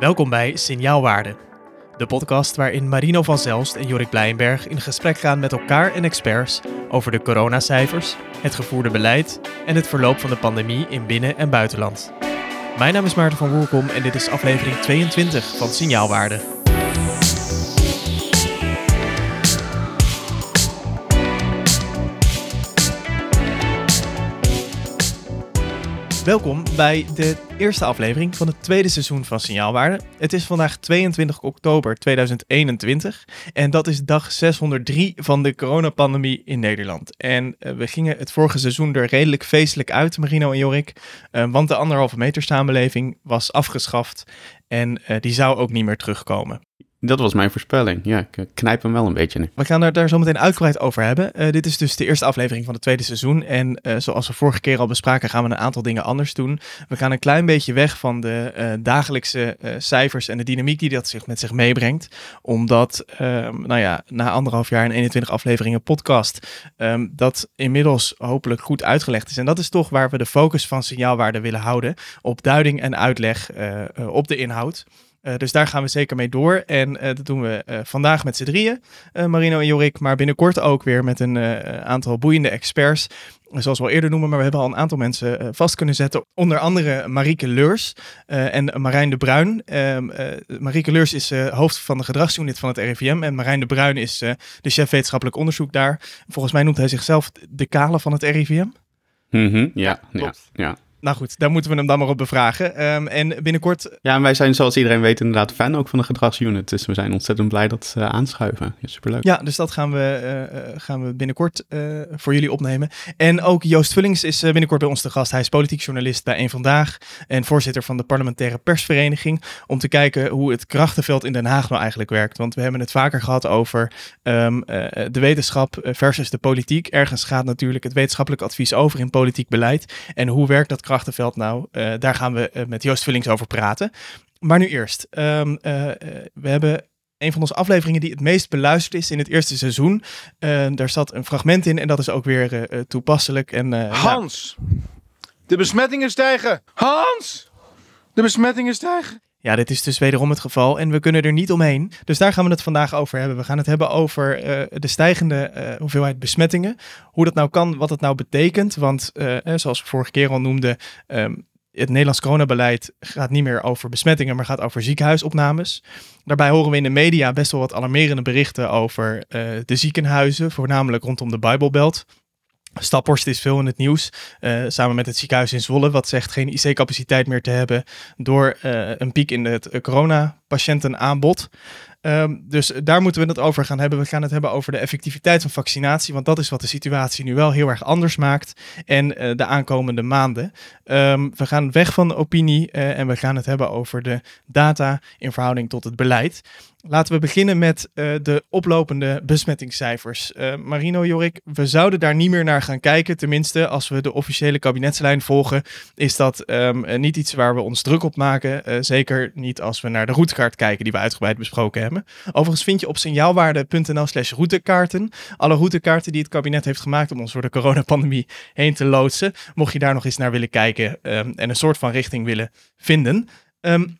Welkom bij Signaalwaarde, de podcast waarin Marino van Zelst en Jorik Blijenberg in gesprek gaan met elkaar en experts over de coronacijfers, het gevoerde beleid en het verloop van de pandemie in binnen- en buitenland. Mijn naam is Maarten van Woerkom en dit is aflevering 22 van Signaalwaarde. Welkom bij de eerste aflevering van het tweede seizoen van Signaalwaarde. Het is vandaag 22 oktober 2021 en dat is dag 603 van de coronapandemie in Nederland. En uh, we gingen het vorige seizoen er redelijk feestelijk uit, Marino en Jorik, uh, want de anderhalve meter samenleving was afgeschaft en uh, die zou ook niet meer terugkomen. Dat was mijn voorspelling. Ja, ik knijp hem wel een beetje nu. We gaan het daar zo meteen uitgebreid over hebben. Uh, dit is dus de eerste aflevering van het tweede seizoen. En uh, zoals we vorige keer al bespraken, gaan we een aantal dingen anders doen. We gaan een klein beetje weg van de dagelijkse cijfers en de dynamiek die dat zich met zich meebrengt. Omdat, ehm, nou ja, na anderhalf jaar en 21 afleveringen podcast, um, dat inmiddels hopelijk goed uitgelegd is. En dat is toch waar we de focus van signaalwaarde willen houden. Op duiding en uitleg op de inhoud. Uh, dus daar gaan we zeker mee door. En uh, dat doen we uh, vandaag met z'n drieën, Marino en Jorik. Maar binnenkort ook weer met een aantal boeiende experts. Zoals we al eerder noemen, maar we hebben al een aantal mensen vast kunnen zetten. Onder andere Marieke Leurs en Marijn de Bruin. Marieke Leurs is hoofd van de gedragsunit van het RIVM. En Marijn de Bruin is de chef wetenschappelijk onderzoek daar. Volgens mij noemt hij zichzelf de kale van het RIVM. Mm -hmm, ja, ja, ja. Nou goed, daar moeten we hem dan maar op bevragen. Um, en binnenkort... Ja, en wij zijn zoals iedereen weet inderdaad fan ook van de gedragsunit. Dus we zijn ontzettend blij dat ze aanschuiven. Ja, superleuk. Ja, dus dat gaan we, uh, gaan we binnenkort uh, voor jullie opnemen. En ook Joost Vullings is binnenkort bij ons te gast. Hij is politiek journalist bij Eén Vandaag en voorzitter van de parlementaire persvereniging. Om te kijken hoe het krachtenveld in Den Haag nou eigenlijk werkt. Want we hebben het vaker gehad over um, uh, de wetenschap versus de politiek. Ergens gaat natuurlijk het wetenschappelijk advies over in politiek beleid. En hoe werkt dat krachtenveld nou? Uh, daar gaan we uh, met Joost Vullings over praten. Maar nu eerst. Um, uh, we hebben een van onze afleveringen die het meest beluisterd is in het eerste seizoen. daar zat een fragment in en dat is ook weer toepasselijk. En, Hans, nou... de besmettingen stijgen. Hans, de besmettingen stijgen. Ja, dit is dus wederom het geval en we kunnen er niet omheen. Dus daar gaan we het vandaag over hebben. We gaan het hebben over uh, de stijgende uh, hoeveelheid besmettingen. Hoe dat nou kan, wat het nou betekent. Want uh, zoals we vorige keer al noemden, um, het Nederlands coronabeleid gaat niet meer over besmettingen, maar gaat over ziekenhuisopnames. Daarbij horen we in de media best wel wat alarmerende berichten over de ziekenhuizen, voornamelijk rondom de Bijbelbelt. Staphorst is veel in het nieuws, uh, samen met het ziekenhuis in Zwolle, wat zegt geen IC-capaciteit meer te hebben door uh, een piek in het coronapatiëntenaanbod. Um, dus daar moeten we het over gaan hebben. We gaan het hebben over de effectiviteit van vaccinatie, want dat is wat de situatie nu wel heel erg anders maakt en de aankomende maanden. Um, we gaan weg van de opinie en we gaan het hebben over de data in verhouding tot het beleid. Laten we beginnen met uh, de oplopende besmettingscijfers. Uh, Marino Jorik, we zouden daar niet meer naar gaan kijken. Tenminste, als we de officiële kabinetslijn volgen, is dat um, niet iets waar we ons druk op maken. Zeker niet als we naar de routekaart kijken die we uitgebreid besproken hebben. Overigens vind je op signaalwaarde.nl slash routekaarten alle routekaarten die het kabinet heeft gemaakt om ons door de coronapandemie heen te loodsen. Mocht je daar nog eens naar willen kijken um, en een soort van richting willen vinden. Um,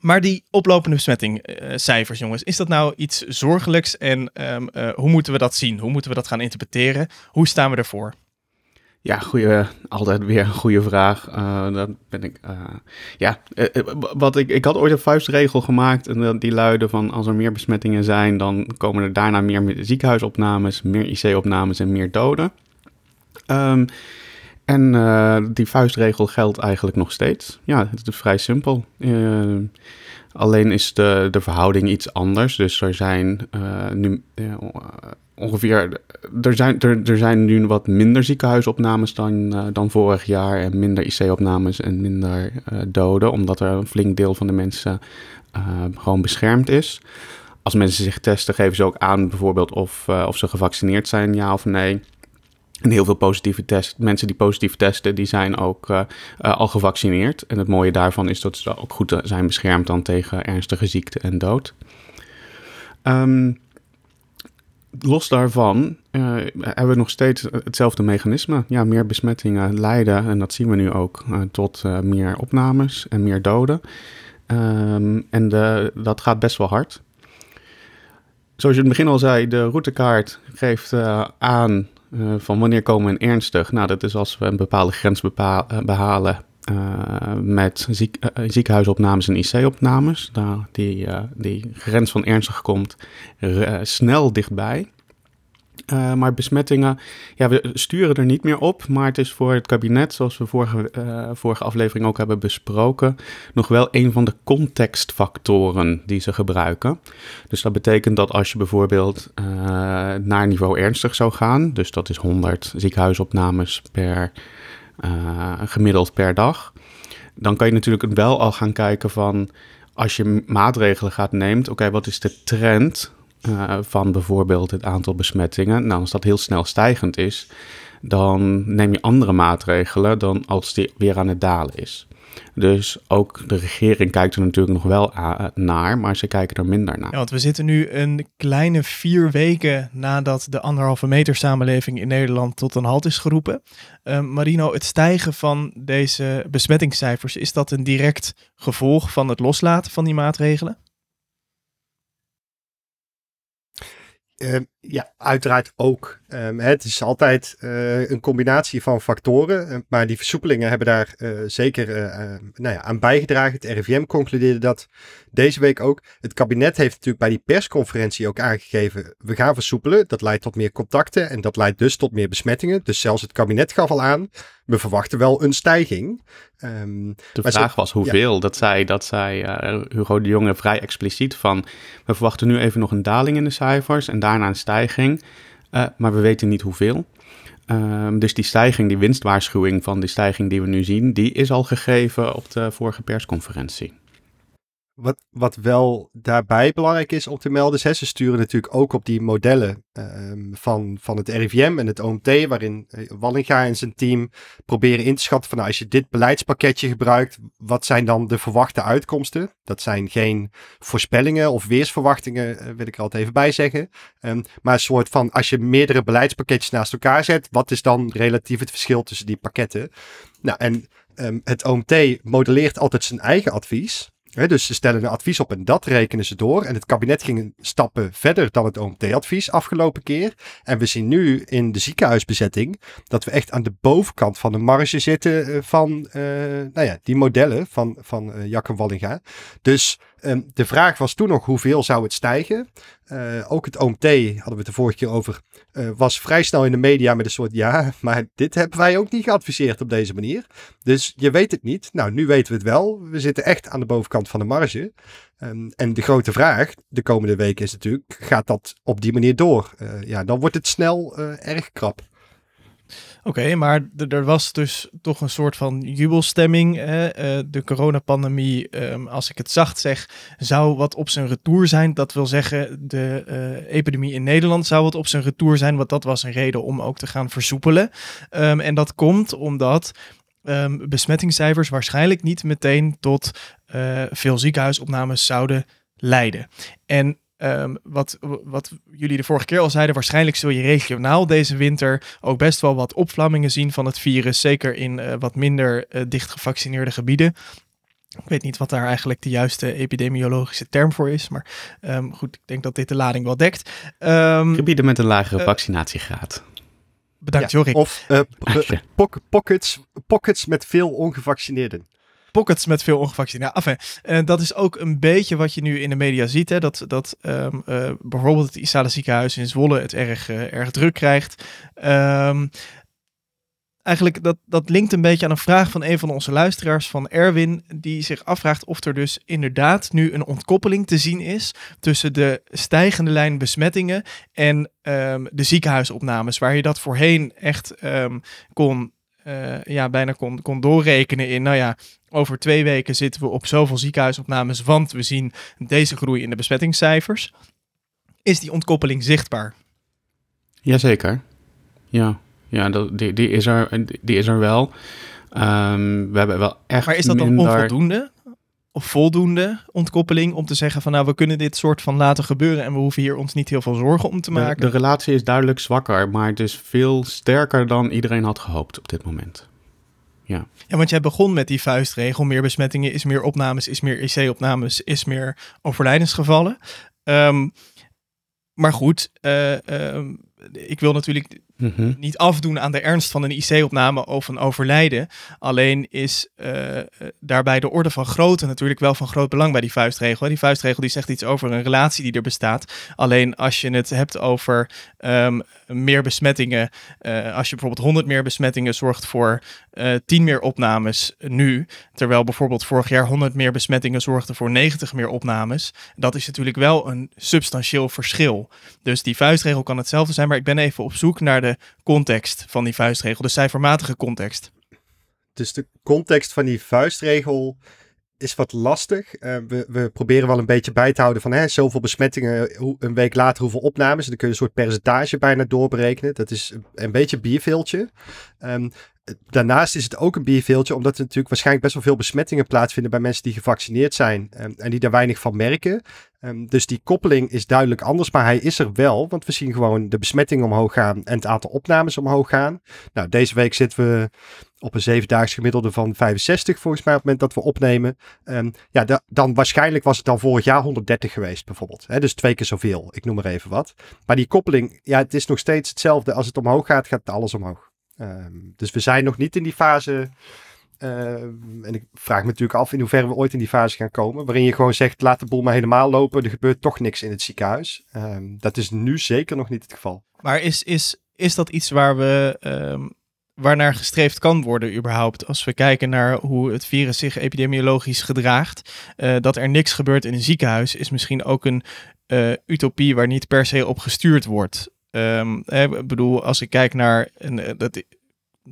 maar die oplopende besmettingcijfers, uh, jongens, is dat nou iets zorgelijks en um, uh, hoe moeten we dat zien? Hoe moeten we dat gaan interpreteren? Hoe staan we ervoor? Ja, goeie, altijd weer een goede vraag. Uh, ben ik. ja, wat ik, ik had ooit een vuistregel gemaakt en die luidde van als er meer besmettingen zijn, dan komen er daarna meer ziekenhuisopnames, meer IC-opnames en meer doden. Um, en uh, die vuistregel geldt eigenlijk nog steeds. Ja, het is vrij simpel. Uh, alleen is de, de verhouding iets anders. Dus er zijn uh, nu ongeveer. Er zijn, er, er zijn nu wat minder ziekenhuisopnames dan, dan vorig jaar. En minder IC-opnames en minder doden. Omdat er een flink deel van de mensen gewoon beschermd is. Als mensen zich testen, geven ze ook aan bijvoorbeeld of, of ze gevaccineerd zijn, ja of nee. En heel veel positieve test, mensen die positief testen, die zijn ook uh, uh, al gevaccineerd. En het mooie daarvan is dat ze ook goed zijn beschermd dan tegen ernstige ziekte en dood. Um, los daarvan hebben we nog steeds hetzelfde mechanisme. Ja, meer besmettingen leiden, en dat zien we nu ook, tot meer opnames en meer doden. Ehm, en dat gaat best wel hard. Zoals je in het begin al zei, de routekaart geeft aan uh, van wanneer komen we in ernstig. Nou, dat is als we een bepaalde grens behalen uh, met ziek, ziekenhuisopnames en IC-opnames. Nou, die, die grens van ernstig komt snel dichtbij. Uh, maar besmettingen, ja, we sturen er niet meer op. Maar het is voor het kabinet, zoals we vorige, uh, vorige aflevering ook hebben besproken, nog wel een van de contextfactoren die ze gebruiken. Dus dat betekent dat als je bijvoorbeeld uh, naar niveau ernstig zou gaan, dus dat is 100 ziekenhuisopnames per gemiddeld per dag, dan kan je natuurlijk wel al gaan kijken van als je maatregelen gaat neemt, oké, wat is de trend uh, van bijvoorbeeld het aantal besmettingen. Nou, als dat heel snel stijgend is, dan neem je andere maatregelen dan als die weer aan het dalen is. Dus ook de regering kijkt er natuurlijk nog wel naar, maar ze kijken er minder naar. Want we zitten nu een kleine vier weken nadat de anderhalve meter samenleving in Nederland tot een halt is geroepen. Uh, Marino, het stijgen van deze besmettingscijfers, is dat een direct gevolg van het loslaten van die maatregelen? Uh, ja, uiteraard ook. Um, het is altijd uh, een combinatie van factoren, uh, maar die versoepelingen hebben daar uh, zeker nou ja, aan bijgedragen. Het RIVM concludeerde dat deze week ook. Het kabinet heeft natuurlijk bij die persconferentie ook aangegeven, we gaan versoepelen. Dat leidt tot meer contacten en dat leidt dus tot meer besmettingen. Dus zelfs het kabinet gaf al aan, we verwachten wel een stijging. Um, de vraag was hoeveel. Ja. Dat zei, dat zei Hugo de Jonge vrij expliciet van, we verwachten nu even nog een daling in de cijfers en daarna een stijging. Uh, maar we weten niet hoeveel. Uh, dus die stijging, die winstwaarschuwing van die stijging die we nu zien, die is al gegeven op de vorige persconferentie. Wat, wat wel daarbij belangrijk is om te melden, is, ze sturen natuurlijk ook op die modellen um, van, van het RIVM en het OMT, waarin eh, Wallinga en zijn team proberen in te schatten van nou, als je dit beleidspakketje gebruikt, wat zijn dan de verwachte uitkomsten? Dat zijn geen voorspellingen of weersverwachtingen, uh, wil ik er altijd even bij zeggen. Um, maar een soort van, als je meerdere beleidspakketjes naast elkaar zet, wat is dan relatief het verschil tussen die pakketten? Nou, en um, het OMT modelleert altijd zijn eigen advies dus ze stellen een advies op en dat rekenen ze door. En het kabinet ging stappen verder dan het OMT-advies afgelopen keer. En we zien nu in de ziekenhuisbezetting dat we echt aan de bovenkant van de marge zitten eh, van uh, nou ja, die modellen van, van uh, Wallinga. Dus um, de vraag was toen nog hoeveel zou het stijgen. Uh, ook het OMT, hadden we het de vorige keer over, uh, was vrij snel in de media met een soort ja, maar dit hebben wij ook niet geadviseerd op deze manier. Dus je weet het niet. Nou, nu weten we het wel. We zitten echt aan de bovenkant van de marge. Um, en de grote vraag de komende weken is natuurlijk, gaat dat op die manier door? Uh, ja, dan wordt het snel erg krap. Oké, maar er was dus toch een soort van jubelstemming. Hè? Uh, de coronapandemie, um, als ik het zacht zeg, zou wat op zijn retour zijn. Dat wil zeggen, de uh, epidemie in Nederland zou wat op zijn retour zijn. Want dat was een reden om ook te gaan versoepelen. Um, en dat komt omdat um, besmettingscijfers waarschijnlijk niet meteen tot uh, veel ziekenhuisopnames zouden leiden. En Um, wat, wat jullie de vorige keer al zeiden, waarschijnlijk zul je regionaal deze winter ook best wel wat opvlammingen zien van het virus. Zeker in uh, wat minder uh, dicht gevaccineerde gebieden. Ik weet niet wat daar eigenlijk de juiste epidemiologische term voor is. Maar um, goed, ik denk dat dit de lading wel dekt. Um, gebieden met een lagere uh, vaccinatiegraad. Bedankt, ja, Jorik. Of pockets, pockets met veel ongevaccineerden pockets met veel ongevaccineerden. Enfin, en dat is ook een beetje wat je nu in de media ziet. Hè, dat dat um, uh, bijvoorbeeld het Isale ziekenhuis in Zwolle het erg, uh, erg druk krijgt. Um, eigenlijk dat, dat linkt een beetje aan een vraag van een van onze luisteraars, van Erwin, die zich afvraagt of er dus inderdaad nu een ontkoppeling te zien is tussen de stijgende lijn besmettingen en um, de ziekenhuisopnames, waar je dat voorheen echt kon uh, ja, bijna kon, kon doorrekenen in, nou ja, over twee weken zitten we op zoveel ziekenhuisopnames, want we zien deze groei in de besmettingscijfers. Is die ontkoppeling zichtbaar? Jazeker. Ja, ja dat, die, die, is er, die is er wel. Um, we hebben wel echt Maar is dat dan onvoldoende? Voldoende ontkoppeling om te zeggen van nou we kunnen dit soort van laten gebeuren en we hoeven hier ons niet heel veel zorgen om te maken? De, de relatie is duidelijk zwakker, maar het is veel sterker dan iedereen had gehoopt op dit moment. Ja. Ja, want jij begon met die vuistregel. Meer besmettingen is meer opnames, is meer IC-opnames, is meer overlijdensgevallen. Ehm, maar goed, eh, ehm, ik wil natuurlijk Mhm. niet afdoen aan de ernst van een IC-opname of een overlijden. Alleen is eh, eh, daarbij de orde van grootte natuurlijk wel van groot belang bij die vuistregel. Die vuistregel die zegt iets over een relatie die er bestaat. Alleen als je het hebt over ehm, meer besmettingen, eh, als je bijvoorbeeld 100 meer besmettingen zorgt voor eh 10 meer opnames nu, terwijl bijvoorbeeld vorig jaar 100 meer besmettingen zorgden voor 90 meer opnames, dat is natuurlijk wel een substantieel verschil. Dus die vuistregel kan hetzelfde zijn, maar ik ben even op zoek naar de context van die vuistregel, de cijfermatige context. Dus de context van die vuistregel is wat lastig. Eh, we, we proberen wel een beetje bij te houden van hè, zoveel besmettingen, hoe, een week later hoeveel opnames. Dan kun je een soort percentage bijna doorberekenen. Dat is een, beetje bierveeltje. Ehm, daarnaast is het ook een bierveeltje, omdat er natuurlijk waarschijnlijk best wel veel besmettingen plaatsvinden bij mensen die gevaccineerd zijn ehm, en die daar weinig van merken. Ehm, dus die koppeling is duidelijk anders, maar hij is er wel, want we zien gewoon de besmettingen omhoog gaan en het aantal opnames omhoog gaan. Nou, deze week zitten we op een zevendaags gemiddelde van 65 volgens mij op het moment dat we opnemen. Ehm, ja, da- dan waarschijnlijk was het dan vorig jaar 130 geweest bijvoorbeeld. Dus twee keer zoveel, ik noem maar even wat. Maar die koppeling, ja, het is nog steeds hetzelfde. Als het omhoog gaat, gaat alles omhoog. Ehm, dus we zijn nog niet in die fase. ehm, en ik vraag me natuurlijk af in hoeverre we ooit in die fase gaan komen. Waarin je gewoon zegt: laat de boel maar helemaal lopen. Er gebeurt toch niks in het ziekenhuis. Ehm, dat is nu zeker nog niet het geval. Maar is, is, is dat iets waar we, ehm, waarnaar gestreefd kan worden überhaupt? Als we kijken naar hoe het virus zich epidemiologisch gedraagt. eh, dat er niks gebeurt in een ziekenhuis is misschien ook een eh, utopie waar niet per se op gestuurd wordt. Ehm, ik bedoel, als ik kijk naar... Eh, dat,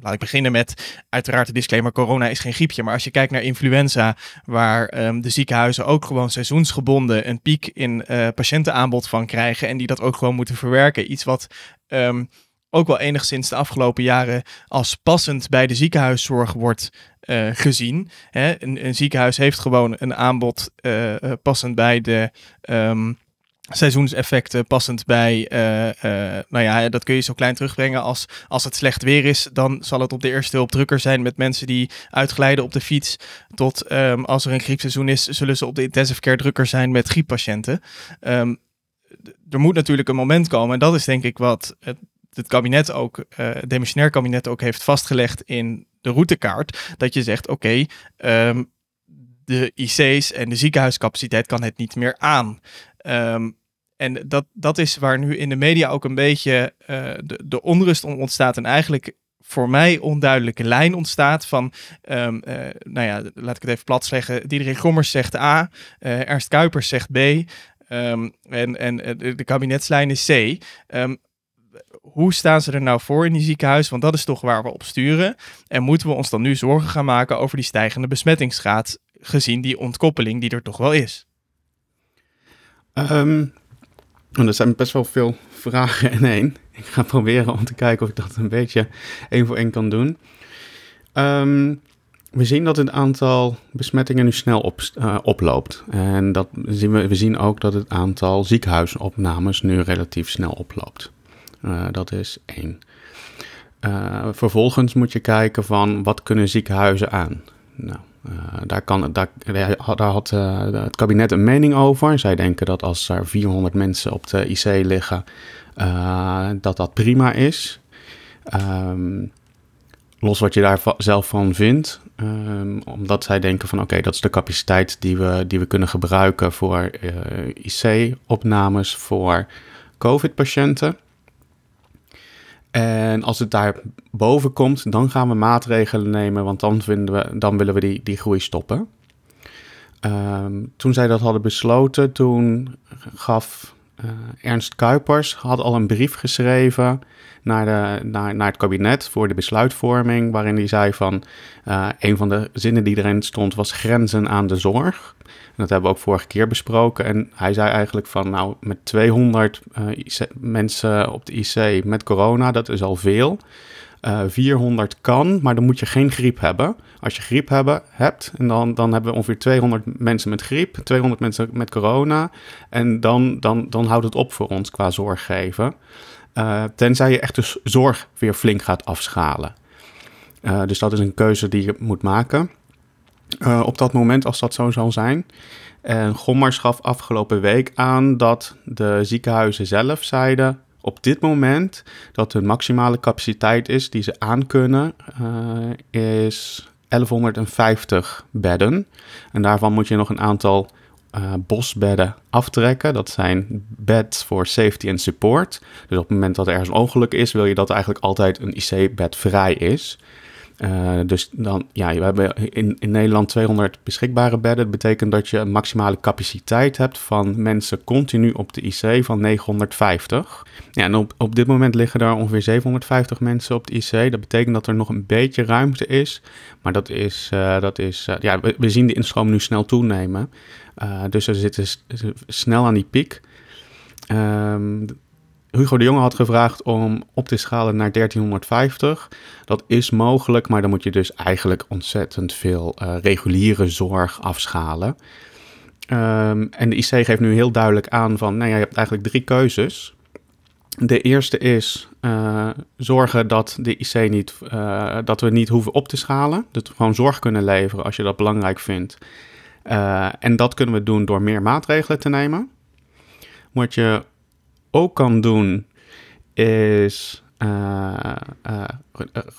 laat ik beginnen met uiteraard de disclaimer: corona is geen griepje. Maar als je kijkt naar influenza, waar ehm, de ziekenhuizen ook gewoon seizoensgebonden een piek in eh, patiëntenaanbod van krijgen. En die dat ook gewoon moeten verwerken. Iets wat ehm, ook wel enigszins de afgelopen jaren als passend bij de ziekenhuiszorg wordt eh, gezien. Hè? Een, ziekenhuis heeft gewoon een aanbod passend bij de. Seizoenseffecten passend bij, eh, eh, nou ja, dat kun je zo klein terugbrengen als, als het slecht weer is, dan zal het op de eerste hulp drukker zijn met mensen die uitglijden op de fiets, tot ehm, als er een griepseizoen is, zullen ze op de intensive care drukker zijn met grieppatiënten. Ehm, er moet natuurlijk een moment komen, en dat is denk ik wat het, het kabinet ook, eh het demissionair kabinet ook heeft vastgelegd in de routekaart, dat je zegt, oké, ehm, de IC's en de ziekenhuiscapaciteit kan het niet meer aan. Ehm, en dat, dat is waar nu in de media ook een beetje eh, de, de onrust om ontstaat. En eigenlijk voor mij onduidelijke lijn ontstaat van, ehm, eh, nou ja, laat ik het even plat zeggen. Diederik Gommers zegt A, eh, Ernst Kuipers zegt B ehm, en, en de, kabinetslijn is C. Hoe staan ze er nou voor in die ziekenhuis? Want dat is toch waar we op sturen. En moeten we ons dan nu zorgen gaan maken over die stijgende besmettingsgraad, gezien die ontkoppeling die er toch wel is? En er zijn best wel veel vragen in één. Ik ga proberen om te kijken of ik dat een beetje één voor één kan doen. Ehm, we zien dat het aantal besmettingen nu snel op, eh, oploopt. En dat zien we, we zien ook dat het aantal ziekenhuisopnames nu relatief snel oploopt. Eh, dat is één. Eh, vervolgens moet je kijken van wat kunnen ziekenhuizen aan. Nou, daar, kan, daar, daar had eh, het kabinet een mening over. Zij denken dat als er 400 mensen op de IC liggen, eh, dat dat prima is. Ehm, los wat je daar zelf van vindt. ehm, omdat zij denken van oké, dat is de capaciteit die we, die we kunnen gebruiken voor eh, IC-opnames voor COVID-patiënten. En als het daar boven komt, dan gaan we maatregelen nemen, want dan, vinden we, dan willen we die, die groei stoppen. Ehm, toen zij dat hadden besloten, toen gaf eh, Ernst Kuipers had al een brief geschreven naar, de, naar, naar het kabinet voor de besluitvorming, waarin hij zei van eh, een van de zinnen die erin stond was grenzen aan de zorg. Dat hebben we ook vorige keer besproken. En hij zei eigenlijk van, nou, met 200 eh, mensen op de IC met corona, dat is al veel. Eh 400 kan, maar dan moet je geen griep hebben. Als je griep hebben, hebt, en dan, dan hebben we ongeveer 200 mensen met griep, 200 mensen met corona. En dan, dan, dan houdt het op voor ons qua zorg geven. Eh, tenzij je echt de zorg weer flink gaat afschalen. Uh, dus dat is een keuze die je moet maken. Uh, op dat moment, als dat zo zal zijn. En Gommers gaf afgelopen week aan dat de ziekenhuizen zelf zeiden op dit moment dat hun maximale capaciteit is die ze aankunnen, uh, is 1150 bedden. En daarvan moet je nog een aantal uh, bosbedden aftrekken. Dat zijn beds voor safety en support. Dus op het moment dat er ergens een ongeluk is, wil je dat eigenlijk altijd een IC-bed vrij is. Uh, dus dan, ja, we hebben in, Nederland 200 beschikbare bedden. Dat betekent dat je een maximale capaciteit hebt van mensen continu op de IC van 950. Ja, en op, op dit moment liggen er ongeveer 750 mensen op de IC. Dat betekent dat er nog een beetje ruimte is. Maar dat is, uh, dat is uh, ja, we, zien de instroom nu snel toenemen. dus we zitten snel aan die piek. Um, Hugo de Jonge had gevraagd om op te schalen naar 1350. Dat is mogelijk, maar dan moet je dus eigenlijk ontzettend veel uh, reguliere zorg afschalen. Um, en de IC geeft nu heel duidelijk aan van, nou ja, je hebt eigenlijk drie keuzes. De eerste is uh, zorgen dat de IC niet, uh, dat we niet hoeven op te schalen. Dat we gewoon zorg kunnen leveren als je dat belangrijk vindt. en dat kunnen we doen door meer maatregelen te nemen. Wat je ook kan doen, is uh, uh,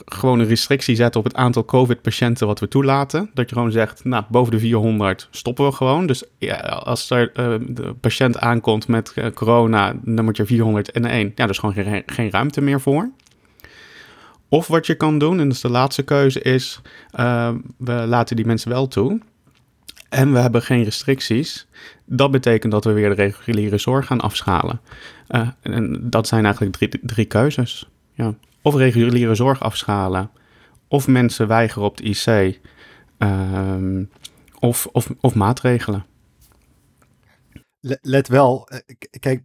gewoon een restrictie zetten op het aantal COVID-patiënten wat we toelaten. Dat je gewoon zegt, nou, boven de 400 stoppen we gewoon. Dus ja, als er uh, de patiënt aankomt met corona, dan moet je 401. Ja, er is gewoon geen, geen ruimte meer voor. Of wat je kan doen, en dat is de laatste keuze, is we laten die mensen wel toe. En we hebben geen restricties. Dat betekent dat we weer de reguliere zorg gaan afschalen. Uh, en dat zijn eigenlijk drie, drie keuzes. Ja. Of reguliere zorg afschalen, of mensen weigeren op de IC, uh, of, of, of maatregelen. Let wel, eh, kijk,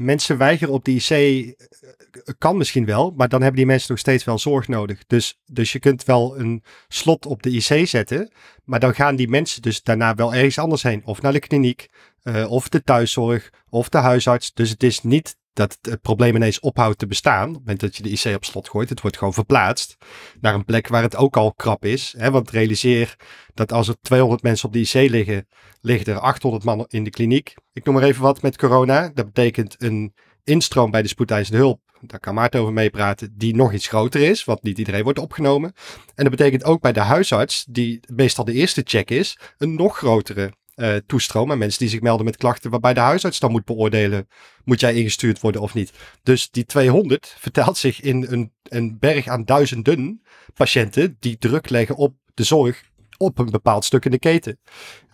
mensen weigeren op de IC eh, kan misschien wel, maar dan hebben die mensen nog steeds wel zorg nodig. Dus, dus je kunt wel een slot op de IC zetten, maar dan gaan die mensen dus daarna wel ergens anders heen. Of naar de kliniek, uh, of de thuiszorg, of de huisarts. Dus het is niet dat het probleem ineens ophoudt te bestaan. Op het moment dat je de IC op slot gooit, het wordt gewoon verplaatst naar een plek waar het ook al krap is. Hè? Want realiseer dat als er 200 mensen op de IC liggen, liggen er 800 man in de kliniek. Ik noem maar even wat met corona. Dat betekent een instroom bij de spoedeisende hulp. Daar kan Maarten over meepraten, die nog iets groter is, want niet iedereen wordt opgenomen. En dat betekent ook bij de huisarts, die meestal de eerste check is, een nog grotere uh, toestroom aan mensen die zich melden met klachten, waarbij de huisarts dan moet beoordelen, moet jij ingestuurd worden of niet. Dus die 200 vertelt zich in een, een berg aan duizenden patiënten die druk leggen op de zorg op een bepaald stuk in de keten.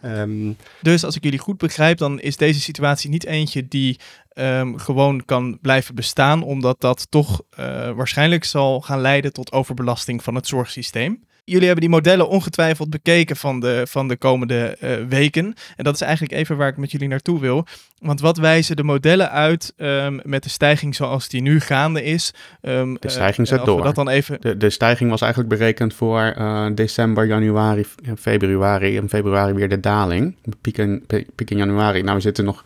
Um, dus als ik jullie goed begrijp, dan is deze situatie niet eentje die um, gewoon kan blijven bestaan, omdat dat toch uh, waarschijnlijk zal gaan leiden tot overbelasting van het zorgsysteem jullie hebben die modellen ongetwijfeld bekeken van de, van de komende uh, weken. En dat is eigenlijk even waar ik met jullie naartoe wil. Want wat wijzen de modellen uit um, met de stijging zoals die nu gaande is? Um, de stijging zet uh, door. Dat dan even... de, de stijging was eigenlijk berekend voor uh, december, januari, februari en februari weer de daling. Piek in, piek in januari. Nou, we zitten nog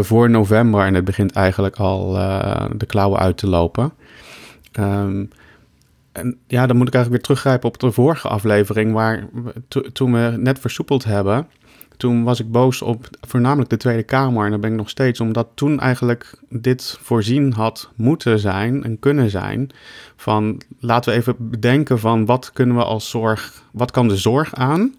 voor november en het begint eigenlijk al de klauwen uit te lopen. Um, en ja, dan moet ik eigenlijk weer teruggrijpen op de vorige aflevering, waar toen we net versoepeld hebben, toen was ik boos op voornamelijk de Tweede Kamer. En dat ben ik nog steeds, omdat toen eigenlijk dit voorzien had moeten zijn en kunnen zijn. Van laten we even bedenken van wat kunnen we als zorg, wat kan de zorg aan?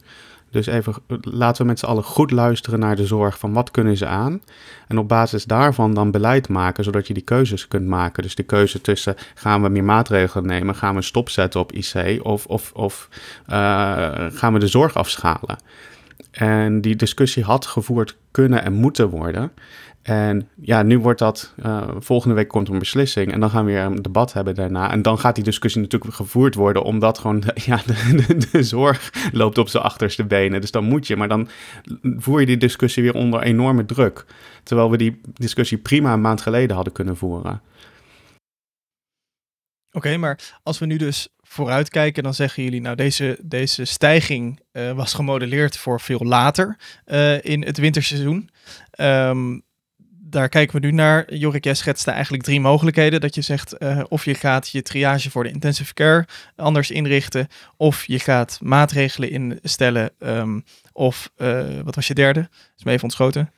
Dus even laten we met z'n allen goed luisteren naar de zorg van wat kunnen ze aan. En op basis daarvan dan beleid maken, zodat je die keuzes kunt maken. Dus de keuze tussen gaan we meer maatregelen nemen, gaan we stop zetten op IC of, of, of uh, gaan we de zorg afschalen. En die discussie had gevoerd kunnen en moeten worden. En ja, nu wordt dat, uh, volgende week komt een beslissing en dan gaan we weer een debat hebben daarna. En dan gaat die discussie natuurlijk gevoerd worden, omdat gewoon de, ja, de, zorg loopt op zijn achterste benen. Dus dan moet je, maar dan voer je die discussie weer onder enorme druk. Terwijl we die discussie prima een maand geleden hadden kunnen voeren. Oké, maar als we nu dus vooruitkijken, dan zeggen jullie, nou deze, deze stijging uh, was gemodelleerd voor veel later uh, in het winterseizoen. Um, daar kijken we nu naar. Jorik, jij schetste eigenlijk drie mogelijkheden. Dat je zegt uh, of je gaat je triage voor de intensive care anders inrichten. Of je gaat maatregelen instellen. Um, of uh, wat was je derde? is me even ontschoten.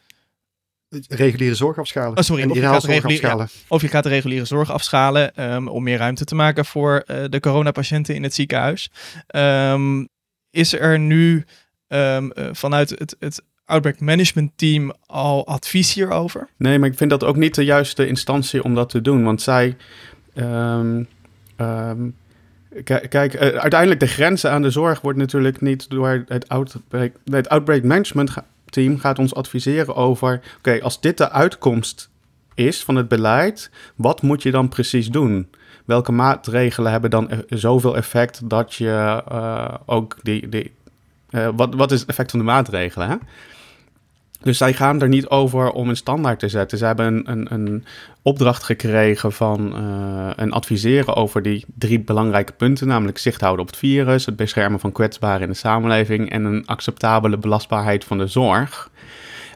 Reguliere zorg afschalen. Oh, sorry, of je, gaat reguliere, ja, of je gaat de reguliere zorg afschalen um, om meer ruimte te maken voor uh, de coronapatiënten in het ziekenhuis. Um, is er nu vanuit het, het Outbreak Management Team al advies hierover? Nee, maar ik vind dat ook niet de juiste instantie om dat te doen. Want zij. Um, um, kijk, uh, uiteindelijk de grenzen aan de zorg wordt natuurlijk niet door het Outbreak, het outbreak Management Team gaat ons adviseren over. Oké, als dit de uitkomst is van het beleid, wat moet je dan precies doen? Welke maatregelen hebben dan e-, zoveel effect dat je uh, ook die. die uh, wat, wat is het effect van de maatregelen? Dus zij gaan er niet over om een standaard te zetten. Ze hebben een, een, een opdracht gekregen van uh, en adviseren over die drie belangrijke punten, namelijk zicht houden op het virus, het beschermen van kwetsbaren in de samenleving en een acceptabele belastbaarheid van de zorg.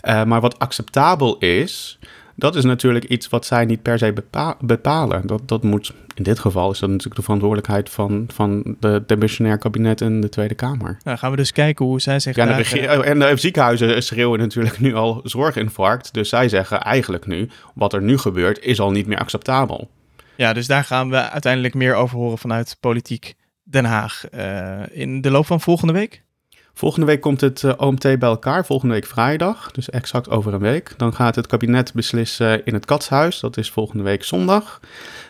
Uh, maar wat acceptabel is, dat is natuurlijk iets wat zij niet per se bepa bepalen. Dat, dat moet, in dit geval is dat natuurlijk de verantwoordelijkheid van, van de demissionair kabinet en de Tweede Kamer. Nou, gaan we dus kijken hoe zij zich... Ja, en, de en de ziekenhuizen schreeuwen natuurlijk nu al zorginfarct. Dus zij zeggen eigenlijk nu, wat er nu gebeurt, is al niet meer acceptabel. Ja, dus daar gaan we uiteindelijk meer over horen vanuit politiek Den Haag. Uh, in de loop van volgende week? Volgende week komt het uh, OMT bij elkaar, volgende week vrijdag, dus exact over een week. Dan gaat het kabinet beslissen in het Katshuis, dat is volgende week zondag.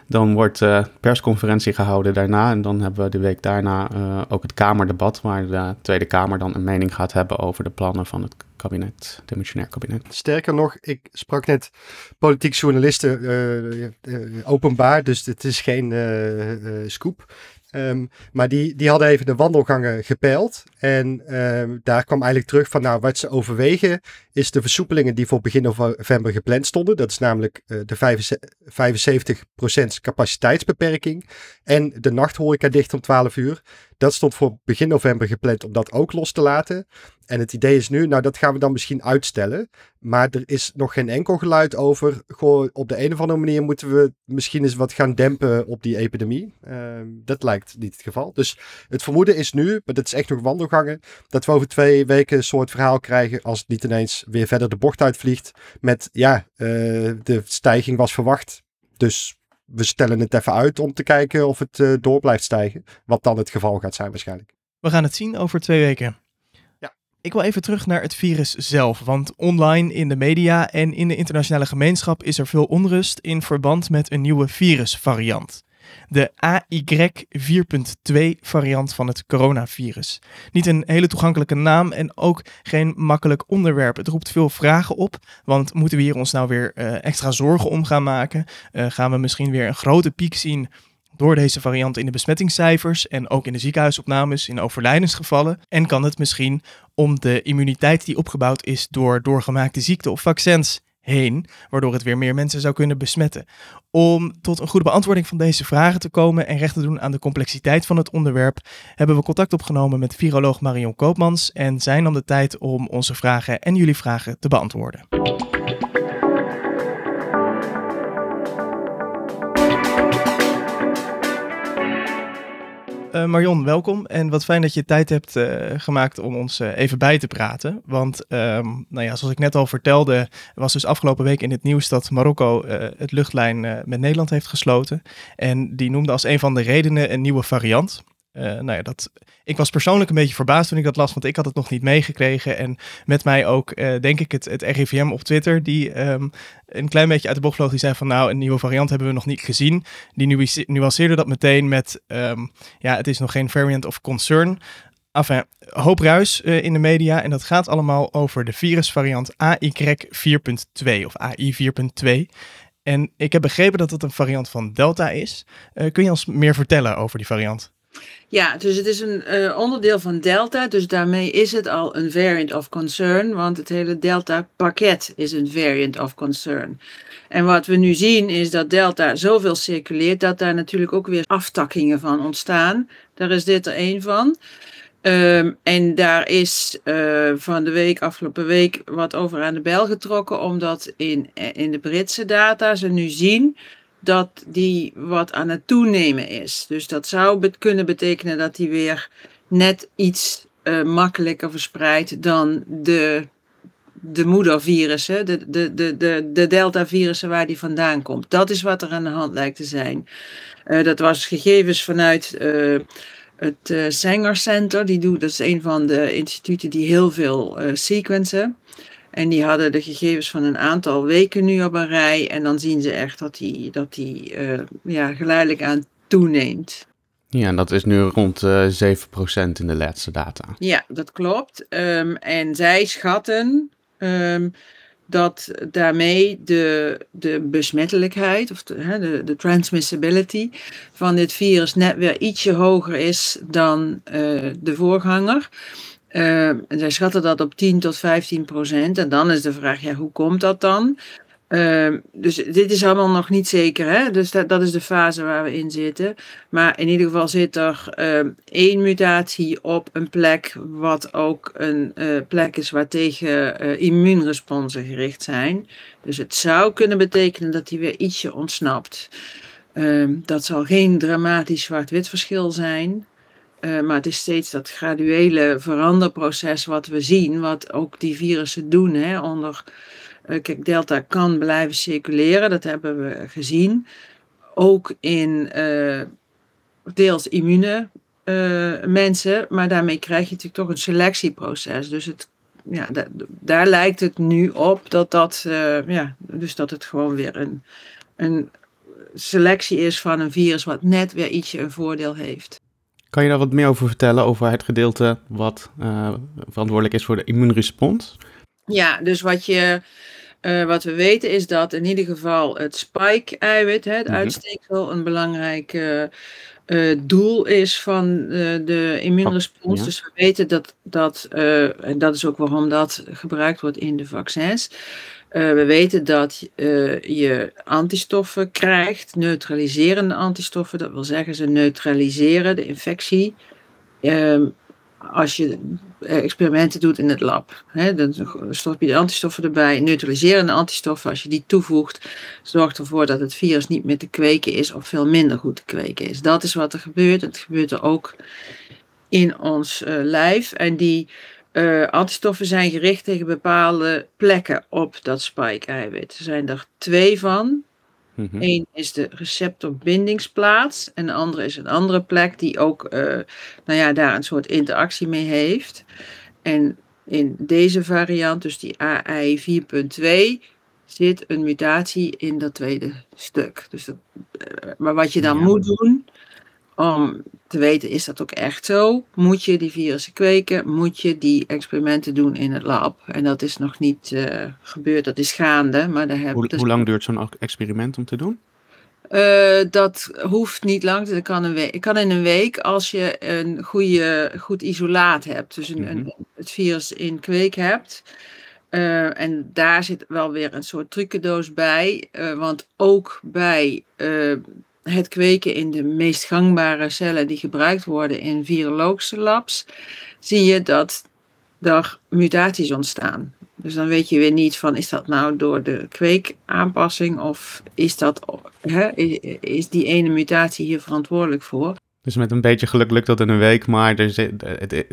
Dan wordt de uh, persconferentie gehouden daarna en dan hebben we de week daarna uh, ook het Kamerdebat, waar de Tweede Kamer dan een mening gaat hebben over de plannen van het kabinet, demissionair kabinet. Sterker nog, ik sprak net politiek journalisten openbaar, dus het is geen scoop. Um, maar die, die hadden even de wandelgangen gepeild. En um, daar kwam eigenlijk terug van, nou, wat ze overwegen is de versoepelingen die voor begin november gepland stonden. Dat is namelijk uh, de 75% capaciteitsbeperking en de nachthoreca dicht om 12 uur. Dat stond voor begin november gepland om dat ook los te laten. En het idee is nu, nou dat gaan we dan misschien uitstellen. Maar er is nog geen enkel geluid over. Gewoon op de een of andere manier moeten we misschien eens wat gaan dempen op die epidemie. Uh, dat lijkt niet het geval. Dus het vermoeden is nu, maar dat is echt nog wandelgangen, dat we over twee weken een soort verhaal krijgen als het niet ineens weer verder de bocht uitvliegt. Met ja, uh, de stijging was verwacht. Dus we stellen het even uit om te kijken of het uh, door blijft stijgen. Wat dan het geval gaat zijn waarschijnlijk. We gaan het zien over twee weken. Ja. Ik wil even terug naar het virus zelf. Want online in de media en in de internationale gemeenschap is er veel onrust in verband met een nieuwe virusvariant de AY 4.2 variant van het coronavirus. Niet een hele toegankelijke naam en ook geen makkelijk onderwerp. Het roept veel vragen op, want moeten we hier ons nou weer uh, extra zorgen om gaan maken? Uh, gaan we misschien weer een grote piek zien door deze variant in de besmettingscijfers en ook in de ziekenhuisopnames in overlijdensgevallen? En kan het misschien om de immuniteit die opgebouwd is door doorgemaakte ziekte of vaccins heen, waardoor het weer meer mensen zou kunnen besmetten. Om tot een goede beantwoording van deze vragen te komen en recht te doen aan de complexiteit van het onderwerp, hebben we contact opgenomen met viroloog Marion Koopmans en zij nam de tijd om onze vragen en jullie vragen te beantwoorden. Uh, Marion, welkom en wat fijn dat je tijd hebt uh, gemaakt om ons uh, even bij te praten. Want um, nou ja, zoals ik net al vertelde, was dus afgelopen week in het nieuws dat Marokko het luchtlijn met Nederland heeft gesloten. En die noemde als een van de redenen een nieuwe variant. Uh, nou ja, dat, ik was persoonlijk een beetje verbaasd toen ik dat las, want ik had het nog niet meegekregen. En met mij ook, uh, denk ik, het, het RIVM op Twitter, die um, een klein beetje uit de bocht vloog. Die zei van, nou, een nieuwe variant hebben we nog niet gezien. Die nuanceerde dat meteen met, um, ja, het is nog geen variant of concern. Enfin, hoop ruis uh, in de media en dat gaat allemaal over de virusvariant AY 4.2 of AI 4.2. En ik heb begrepen dat het een variant van Delta is. kun je ons meer vertellen over die variant? Ja, dus het is een uh, onderdeel van Delta, dus daarmee is het al een variant of concern, want het hele Delta-pakket is een variant of concern. En wat we nu zien is dat Delta zoveel circuleert dat daar natuurlijk ook weer aftakkingen van ontstaan. Daar is dit er één van. Ehm, en daar is uh, van de week, afgelopen week, wat over aan de bel getrokken, omdat in, in de Britse data ze nu zien dat die wat aan het toenemen is. Dus dat zou be kunnen betekenen dat die weer net iets uh, makkelijker verspreidt dan de, de moedervirussen, de, de, de, de, de delta-virussen waar die vandaan komt. Dat is wat er aan de hand lijkt te zijn. Uh, dat was gegevens vanuit uh, het Sanger Center. Die doet, dat is een van de instituten die heel veel sequencen. En die hadden de gegevens van een aantal weken nu op een rij. En dan zien ze echt dat die, dat die ja, geleidelijk aan toeneemt. Ja, en dat is nu rond uh, 7% in de laatste data. Ja, dat klopt. Um, en zij schatten um, dat daarmee de, de besmettelijkheid of de, de, de, transmissibility van dit virus net weer ietsje hoger is dan uh, de voorganger. Uh, en zij schatten dat op 10 tot 15 procent. En dan is de vraag, ja, hoe komt dat dan? Uh, dus dit is allemaal nog niet zeker, hè? dus dat, dat is de fase waar we in zitten. Maar in ieder geval zit er uh, één mutatie op een plek, wat ook een uh, plek is waar tegen eh, immuunresponsen gericht zijn. Dus het zou kunnen betekenen dat die weer ietsje ontsnapt. Ehm, dat zal geen dramatisch zwart-wit verschil zijn. Maar het is steeds dat graduele veranderproces wat we zien, wat ook die virussen doen hè, onder uh, kijk, delta kan blijven circuleren, dat hebben we gezien. Ook in uh, deels immune mensen, maar daarmee krijg je natuurlijk toch een selectieproces. Dus het, ja, daar lijkt het nu op dat, dat, ja, dus dat het gewoon weer een, een selectie is van een virus wat net weer ietsje een voordeel heeft. Kan je daar wat meer over vertellen, over het gedeelte wat verantwoordelijk is voor de immuunrespons? Ja, dus wat je uh, wat we weten is dat in ieder geval het spike-eiwit, het mm -hmm. uitsteeksel, een belangrijk uh, uh, doel is van de immuunrespons. Ja. Dus we weten dat dat, en dat is ook waarom dat gebruikt wordt in de vaccins. We weten dat je antistoffen krijgt, neutraliserende antistoffen. Dat wil zeggen, ze neutraliseren de infectie. Ehm, als je eh, experimenten doet in het lab. Hè, dan stop je de antistoffen erbij, neutraliserende antistoffen. Als je die toevoegt, zorgt ervoor dat het virus niet meer te kweken is of veel minder goed te kweken is. Dat is wat er gebeurt. Het gebeurt er ook in ons lijf. En die uh, antistoffen zijn gericht tegen bepaalde plekken op dat spike-eiwit. Er zijn er twee van. Mm Eén is de receptorbindingsplaats en de andere is een andere plek die ook uh, nou ja, daar een soort interactie mee heeft. En in deze variant, dus die AI 4.2, zit een mutatie in dat tweede stuk. Dus dat, uh, maar wat je dan ja. moet doen, om te weten, is dat ook echt zo? Moet je die virussen kweken? Moet je die experimenten doen in het lab? En dat is nog niet uh, gebeurd, dat is gaande. Maar daar heb, hoe, dus... hoe lang duurt zo'n experiment om te doen? Uh, dat hoeft niet lang, dat kan, een week, kan in een week als je een goede, goed isolaat hebt. Dus een, mm -hmm. een, het virus in kweek hebt. Uh, en daar zit wel weer een soort trucendoos bij. want ook bij het kweken in de meest gangbare cellen die gebruikt worden in virologische labs, zie je dat er mutaties ontstaan. Dus dan weet je weer niet van is dat nou door de kweekaanpassing of is, dat, is die ene mutatie hier verantwoordelijk voor. Dus met een beetje geluk lukt dat in een week, maar er zit, het,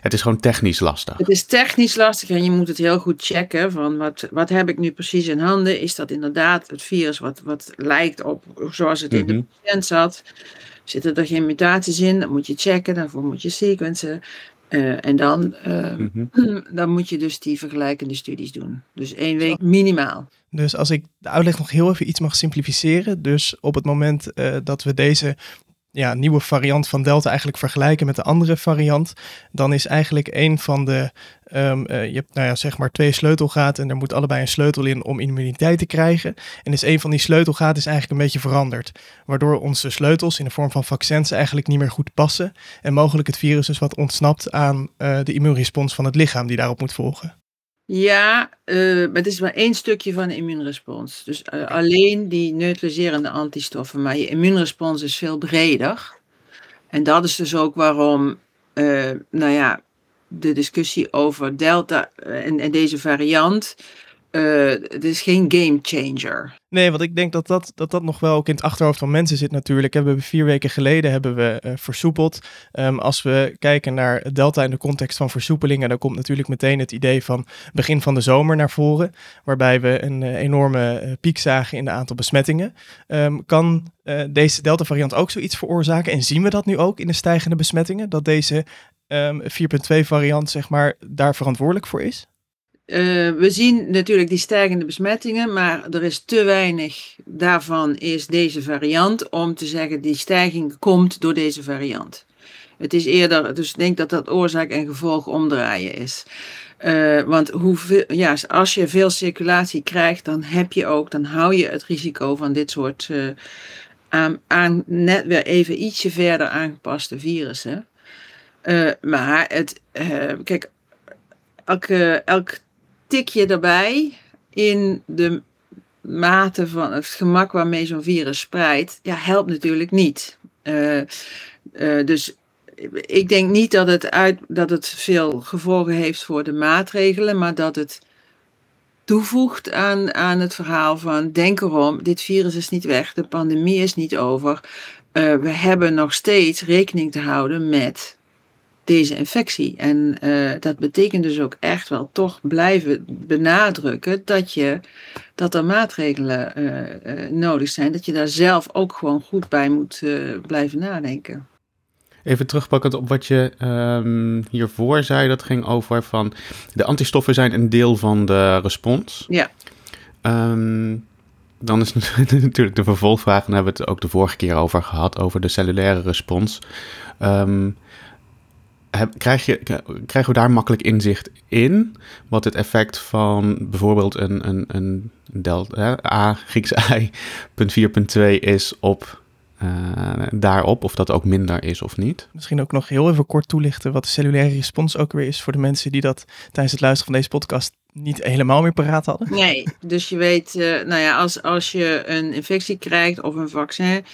het, is gewoon technisch lastig. Het is technisch lastig en je moet het heel goed checken van wat, wat heb ik nu precies in handen? Is dat inderdaad het virus wat, wat lijkt op zoals het mm -hmm. in de mhm. patiënt zat? Zitten er geen mutaties in? Dan moet je checken, daarvoor moet je sequencen. Uh, en dan, uh, mm -hmm. dan moet je dus die vergelijkende studies doen. Dus één week minimaal. Dus als ik de uitleg nog heel even iets mag simplificeren. Dus op het moment uh, dat we deze ja, nieuwe variant van Delta eigenlijk vergelijken met de andere variant, dan is eigenlijk een van de, um, uh, je hebt nou ja, zeg maar twee sleutelgaten en er moet allebei een sleutel in om immuniteit te krijgen. En is een van die sleutelgaten is eigenlijk een beetje veranderd, waardoor onze sleutels in de vorm van vaccins eigenlijk niet meer goed passen en mogelijk het virus dus wat ontsnapt aan uh, de immuunrespons van het lichaam die daarop moet volgen. Ja, uh, maar het is maar één stukje van de immuunrespons. Dus uh, alleen die neutraliserende antistoffen. Maar je immuunrespons is veel breder. En dat is dus ook waarom eh, nou ja, de discussie over Delta en, en deze variant. Eh, het is geen game changer. Nee, want ik denk dat dat, dat dat nog wel ook in het achterhoofd van mensen zit natuurlijk. We hebben vier weken geleden hebben we eh, versoepeld. Ehm, als we kijken naar Delta in de context van versoepelingen, dan komt natuurlijk meteen het idee van begin van de zomer naar voren. Waarbij we een eh, enorme piek zagen in de aantal besmettingen. Ehm, kan deze Delta variant ook zoiets veroorzaken? En zien we dat nu ook in de stijgende besmettingen? Dat deze ehm, 4.2 variant zeg maar daar verantwoordelijk voor is? Eh, we zien natuurlijk die stijgende besmettingen, maar er is te weinig daarvan is deze variant om te zeggen die stijging komt door deze variant. Het is eerder, dus ik denk dat dat oorzaak en gevolg omdraaien is. Eh, want hoeveel, ja, als je veel circulatie krijgt, dan heb je ook, dan hou je het risico van dit soort eh, aan, aan net weer even ietsje verder aangepaste virussen. Maar het, kijk, elke, elk tikje erbij in de mate van het gemak waarmee zo'n virus spreidt, ja, helpt natuurlijk niet. Eh, eh, dus ik denk niet dat het, uit, dat het veel gevolgen heeft voor de maatregelen, maar dat het toevoegt aan, aan het verhaal van denk erom, dit virus is niet weg, de pandemie is niet over. Eh, we hebben nog steeds rekening te houden met deze infectie. En eh, dat betekent dus ook echt wel toch blijven benadrukken dat, je, dat er maatregelen eh, eh, nodig zijn. Dat je daar zelf ook gewoon goed bij moet blijven nadenken. Even terugpakkend op wat je ehm, hiervoor zei. Dat ging over van de antistoffen zijn een deel van de respons. Ja. Ehm, dan is natuurlijk de vervolgvraag, en daar hebben we het ook de vorige keer over gehad, over de cellulaire respons. Ehm, heb, krijg je, krijgen we daar makkelijk inzicht in? Wat het effect van bijvoorbeeld een, een, een delta, A, Grieks I, punt 4.2 is op daarop, of dat ook minder is of niet? Misschien ook nog heel even kort toelichten wat de cellulaire respons ook weer is voor de mensen die dat tijdens het luisteren van deze podcast niet helemaal meer paraat hadden. Nee, dus je weet, eh, nou ja, als, als je een infectie krijgt of een vaccin,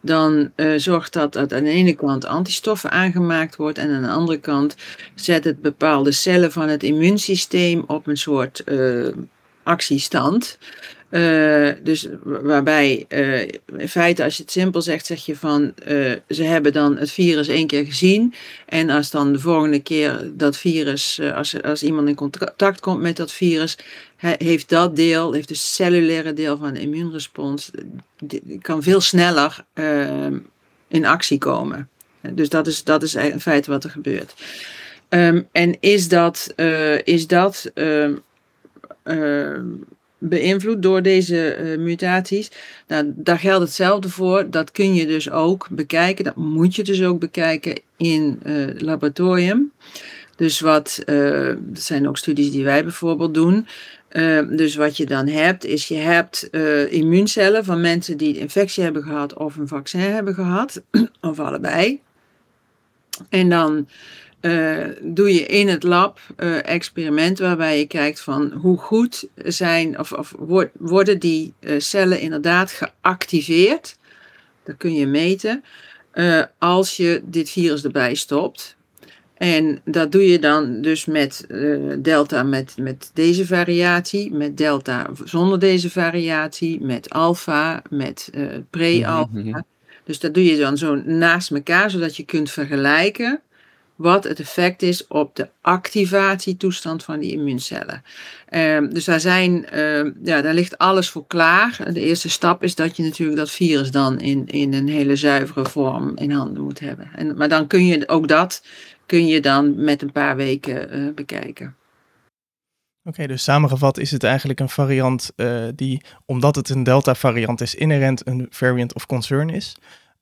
dan eh, zorgt dat dat aan de ene kant antistoffen aangemaakt wordt en aan de andere kant zet het bepaalde cellen van het immuunsysteem op een soort eh, actiestand. Eh, dus wa- waarbij eh, in feite, als je het simpel zegt, zeg je van eh, ze hebben dan het virus één keer gezien. En als dan de volgende keer dat virus, als, als iemand in contact komt met dat virus, he- heeft dat deel, heeft de cellulaire deel van de immuunrespons, kan veel sneller in actie komen. Dus dat is, dat is in feite wat er gebeurt. Ehm, en is dat, is dat ehm, ehm, beïnvloed door deze eh, mutaties? Nou, daar geldt hetzelfde voor. Dat kun je dus ook bekijken. Dat moet je dus ook bekijken in eh, laboratorium. Dus wat, eh, dat zijn ook studies die wij bijvoorbeeld doen. Eh, dus wat je dan hebt, is je hebt eh, immuuncellen van mensen die de infectie hebben gehad of een vaccin hebben gehad, of allebei. En dan eh, doe je in het lab eh experiment waarbij je kijkt van hoe goed zijn of, of word- worden die eh, cellen inderdaad geactiveerd. Dat kun je meten als je dit virus erbij stopt. En dat doe je dan dus met delta met, met deze variatie, met delta zonder deze variatie, met alfa, met pre-alpha. Mhm, mhm. Dus dat doe je dan zo naast elkaar, zodat je kunt vergelijken wat het effect is op de activatietoestand van die immuuncellen. Ehm, dus daar, zijn, ehm, ja, daar ligt alles voor klaar. De eerste stap is dat je natuurlijk dat virus dan in, in een hele zuivere vorm in handen moet hebben. En, maar dan kun je ook dat kun je dan met een paar weken eh, bekijken. Oké, dus samengevat is het eigenlijk een variant eh, die, omdat het een Delta-variant is, inherent een variant of concern is.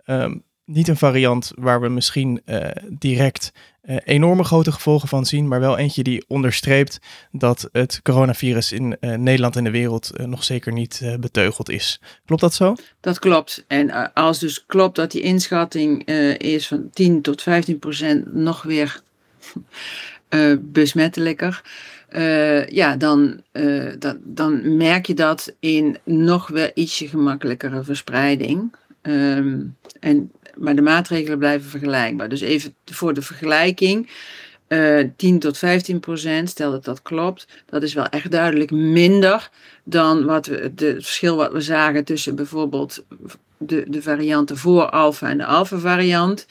Ehm, niet een variant waar we misschien eh, direct eh, enorme grote gevolgen van zien, maar wel eentje die onderstreept dat het coronavirus in eh, Nederland en de wereld nog zeker niet beteugeld is. Klopt dat zo? Dat klopt. En als dus klopt dat die inschatting is van 10 tot 15 procent nog weer besmettelijker. ja, dan, dat, dan merk je dat in nog weer ietsje gemakkelijkere verspreiding. Ehm, en maar de maatregelen blijven vergelijkbaar. Dus even voor de vergelijking. Uh, 10 tot 15 procent, stel dat dat klopt, dat is wel echt duidelijk minder dan wat we, het verschil wat we zagen tussen bijvoorbeeld de, de varianten voor alfa en de alfa variant.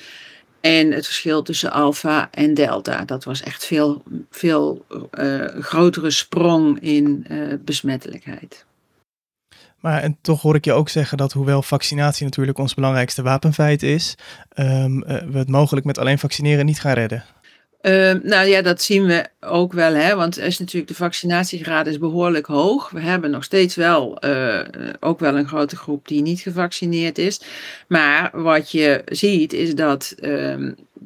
En het verschil tussen alfa en delta. Dat was echt veel, veel uh, grotere sprong in uh, besmettelijkheid. Maar en toch hoor ik je ook zeggen dat hoewel vaccinatie natuurlijk ons belangrijkste wapenfeit is, um, uh, we het mogelijk met alleen vaccineren niet gaan redden. Uh, nou ja, dat zien we ook wel, hè? want is natuurlijk de vaccinatiegraad is behoorlijk hoog. We hebben nog steeds wel uh, ook wel een grote groep die niet gevaccineerd is. Maar wat je ziet is dat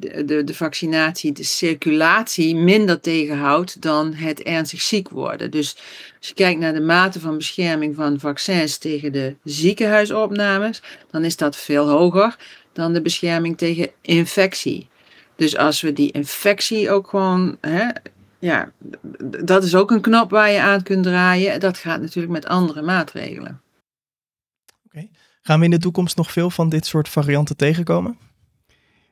de, de, de, vaccinatie de circulatie minder tegenhoudt dan het ernstig ziek worden. Dus als je kijkt naar de mate van bescherming van vaccins tegen de ziekenhuisopnames, dan is dat veel hoger dan de bescherming tegen infectie. Dus als we die infectie ook gewoon, hè, ja, dat is ook een knop waar je aan kunt draaien. Dat gaat natuurlijk met andere maatregelen. Oké. Gaan we in de toekomst nog veel van dit soort varianten tegenkomen?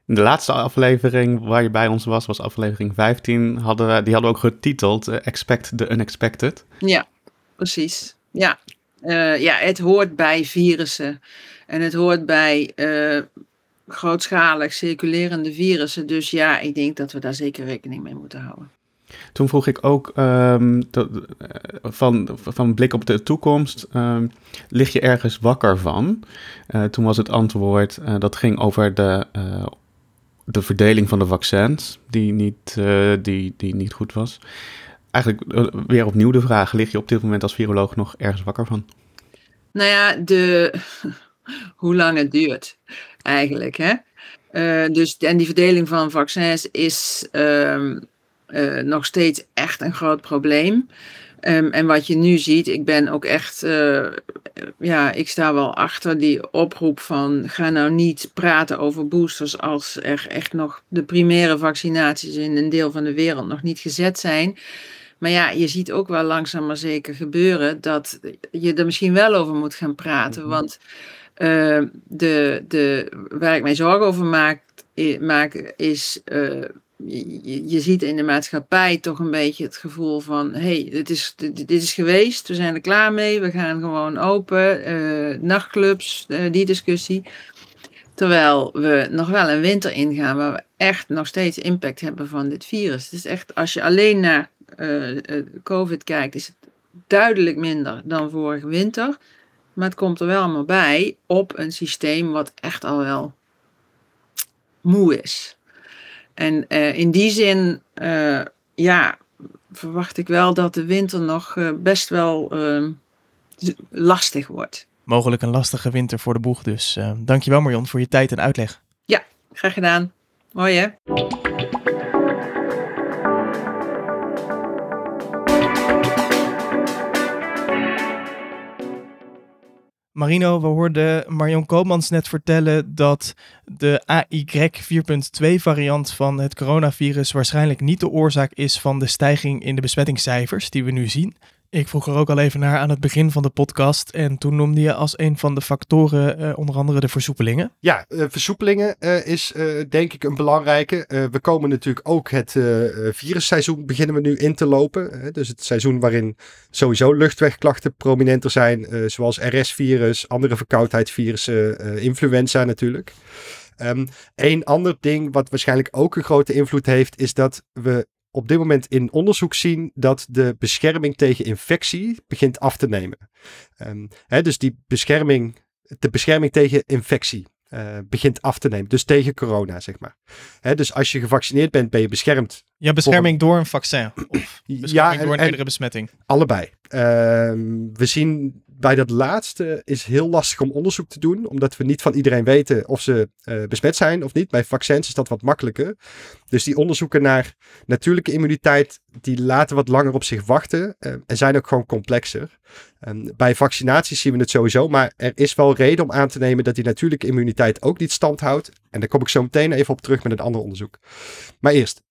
De laatste aflevering waar je bij ons was, was aflevering 15. Hadden we, die hadden we ook getiteld uh, Expect the Unexpected. Ja, precies. Ja. Uh, ja, het hoort bij virussen. En het hoort bij uh, grootschalig circulerende virussen. Dus ja, ik denk dat we daar zeker rekening mee moeten houden. Toen vroeg ik ook um, to, van, van blik op de toekomst, um, lig je ergens wakker van? Uh, toen was het antwoord, uh, dat ging over de, uh, de verdeling van de vaccins, die niet, die, die niet goed was. Eigenlijk weer opnieuw de vraag, lig je op dit moment als viroloog nog ergens wakker van? Nou ja, de, hoe lang het duurt eigenlijk. Hè? Uh, dus, en die verdeling van vaccins is um, uh, nog steeds echt een groot probleem. Um, en wat je nu ziet, ik ben ook echt, uh, ja, ik sta wel achter die oproep van ga nou niet praten over boosters als er echt nog de primaire vaccinaties in een deel van de wereld nog niet gezet zijn. Maar ja, je ziet ook wel langzaam maar zeker gebeuren dat je er misschien wel over moet gaan praten. Mm-hmm. Want uh, de, de, waar ik mij zorgen over maak, is, uh, je, ziet in de maatschappij toch een beetje het gevoel van, hé, hey, dit, is, dit, is geweest, we zijn er klaar mee, we gaan gewoon open, uh, nachtclubs, die discussie. Terwijl we nog wel een winter ingaan waar we echt nog steeds impact hebben van dit virus. Is echt, als je alleen naar COVID kijkt, is het duidelijk minder dan vorige winter. Maar het komt er wel allemaal bij op een systeem wat echt al wel moe is. En uh, in die zin, uh, ja, verwacht ik wel dat de winter nog uh, best wel lastig wordt. Mogelijk een lastige winter voor de boeg dus. dankjewel Marion voor je tijd en uitleg. Ja, graag gedaan. Mooi hè? Marino, we hoorden Marion Koopmans net vertellen dat de AY 4.2 variant van het coronavirus waarschijnlijk niet de oorzaak is van de stijging in de besmettingscijfers die we nu zien. Ik vroeg er ook al even naar aan het begin van de podcast. En toen noemde je als een van de factoren uh, onder andere de versoepelingen. Ja, uh, versoepelingen uh, is denk ik een belangrijke. we komen natuurlijk ook het virusseizoen beginnen we nu in te lopen. dus het seizoen waarin sowieso luchtwegklachten prominenter zijn. zoals RS-virus, andere verkoudheidsvirussen, influenza natuurlijk. Um, een ander ding wat waarschijnlijk ook een grote invloed heeft, is dat we op dit moment in onderzoek zien dat de bescherming tegen infectie begint af te nemen. Um, hè, dus die bescherming, de bescherming tegen infectie uh, begint af te nemen. Dus tegen corona, zeg maar. Dus als je gevaccineerd bent, ben je beschermd. Ja, bescherming door een vaccin. Of bescherming ja, en, door een eerdere besmetting. Allebei. Uh, we zien bij dat laatste is heel lastig om onderzoek te doen, omdat we niet van iedereen weten of ze uh, besmet zijn of niet. Bij vaccins is dat wat makkelijker. Dus die onderzoeken naar natuurlijke immuniteit, die laten wat langer op zich wachten uh, en zijn ook gewoon complexer. Um, bij vaccinaties zien we het sowieso, maar er is wel reden om aan te nemen dat die natuurlijke immuniteit ook niet stand houdt. En daar kom ik zo meteen even op terug met een ander onderzoek. Maar eerst,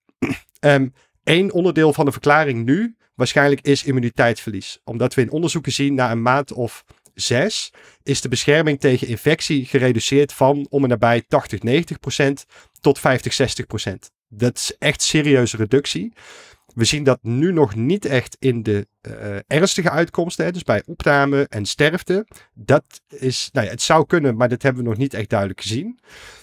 um, één onderdeel van de verklaring nu waarschijnlijk is immuniteitsverlies. Omdat we in onderzoeken zien na een maand of 6 is de bescherming tegen infectie gereduceerd van om en nabij 80, 90 procent tot 50, 60 procent. Dat is echt serieuze reductie. We zien dat nu nog niet echt in de uh, ernstige uitkomsten, hè, dus bij opname en sterfte. Dat is, nou ja, het zou kunnen, maar dat hebben we nog niet echt duidelijk gezien.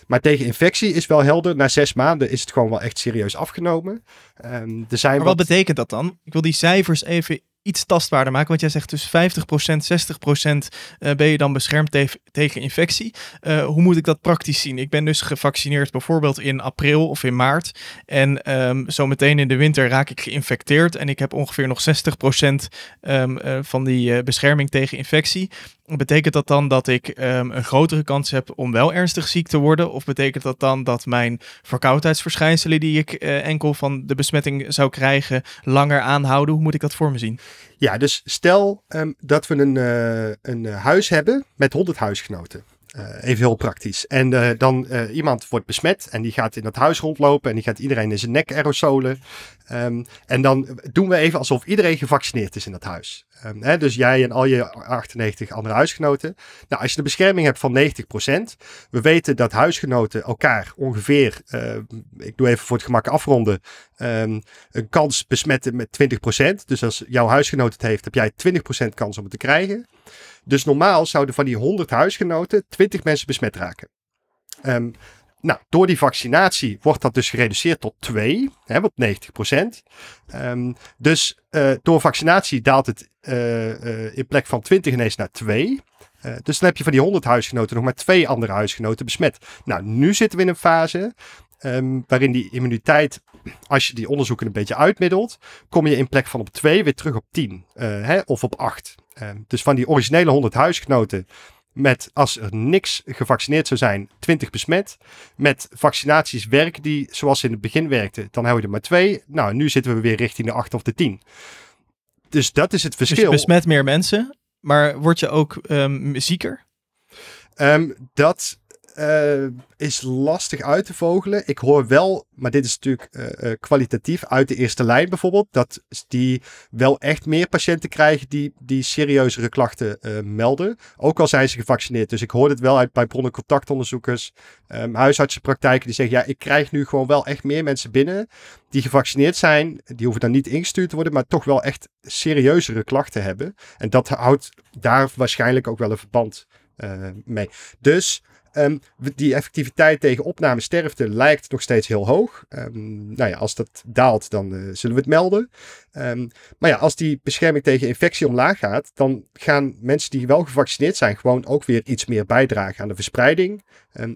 Maar tegen infectie is wel helder. Na zes maanden is het gewoon wel echt serieus afgenomen. Um, er zijn maar wat betekent dat dan? Ik wil die cijfers even iets tastbaarder maken. Want jij zegt dus 50%, 60% uh, ben je dan beschermd te tegen infectie. Uh, hoe moet ik dat praktisch zien? Ik ben dus gevaccineerd bijvoorbeeld in april of in maart. En um, zo meteen in de winter raak ik geïnfecteerd. En ik heb ongeveer nog 60% um, uh, van die uh, bescherming tegen infectie. Betekent dat dan dat ik um, een grotere kans heb om wel ernstig ziek te worden? Of betekent dat dan dat mijn verkoudheidsverschijnselen die ik enkel van de besmetting zou krijgen langer aanhouden? Hoe moet ik dat voor me zien? Ja, dus stel um, dat we een, uh, een huis hebben met 100 huisgenoten. Uh, even heel praktisch. En dan iemand wordt besmet en die gaat in dat huis rondlopen en die gaat iedereen in zijn nek aerosolen. Um, en dan doen we even alsof iedereen gevaccineerd is in dat huis. Um, hè, dus jij en al je 98 andere huisgenoten. Nou, als je de bescherming hebt van 90%, we weten dat huisgenoten elkaar ongeveer, ik doe even voor het gemak afronden, um, een kans besmetten met 20%. Dus als jouw huisgenoot het heeft, heb jij 20% kans om het te krijgen. Dus normaal zouden van die 100 huisgenoten 20 mensen besmet raken. Um, nou, door die vaccinatie wordt dat dus gereduceerd tot 2, hè, wat 90%. Um, dus uh, door vaccinatie daalt het uh, uh, in plek van 20 ineens naar 2. dus dan heb je van die 100 huisgenoten nog maar twee andere huisgenoten besmet. Nou, nu zitten we in een fase um, waarin die immuniteit, als je die onderzoeken een beetje uitmiddelt, kom je in plek van op 2 weer terug op 10 hè, of op 8. Um, dus van die originele 100 huisgenoten met, als er niks gevaccineerd zou zijn, 20 besmet. Met vaccinaties werken die zoals ze in het begin werkten, dan hou je er maar twee. Nou, nu zitten we weer richting de 8 of de 10. Dus dat is het verschil. Dus je besmet meer mensen, maar word je ook um, zieker? Um, dat uh, is lastig uit te vogelen. Ik hoor wel, maar dit is natuurlijk uh, uh, kwalitatief uit de eerste lijn bijvoorbeeld, dat die wel echt meer patiënten krijgen die, die serieuzere klachten melden. Ook al zijn ze gevaccineerd. Dus ik hoor het wel uit bij bronnencontactonderzoekers, um, huisartsenpraktijken die zeggen, ja, ik krijg nu gewoon wel echt meer mensen binnen die gevaccineerd zijn. Die hoeven dan niet ingestuurd te worden, maar toch wel echt serieuzere klachten hebben. En dat houdt daar waarschijnlijk ook wel een verband mee. Dus Um, die effectiviteit tegen opname sterfte lijkt nog steeds heel hoog. Um, nou ja, als dat daalt, dan uh, zullen we het melden. Um, maar ja, als die bescherming tegen infectie omlaag gaat, dan gaan mensen die wel gevaccineerd zijn gewoon ook weer iets meer bijdragen aan de verspreiding.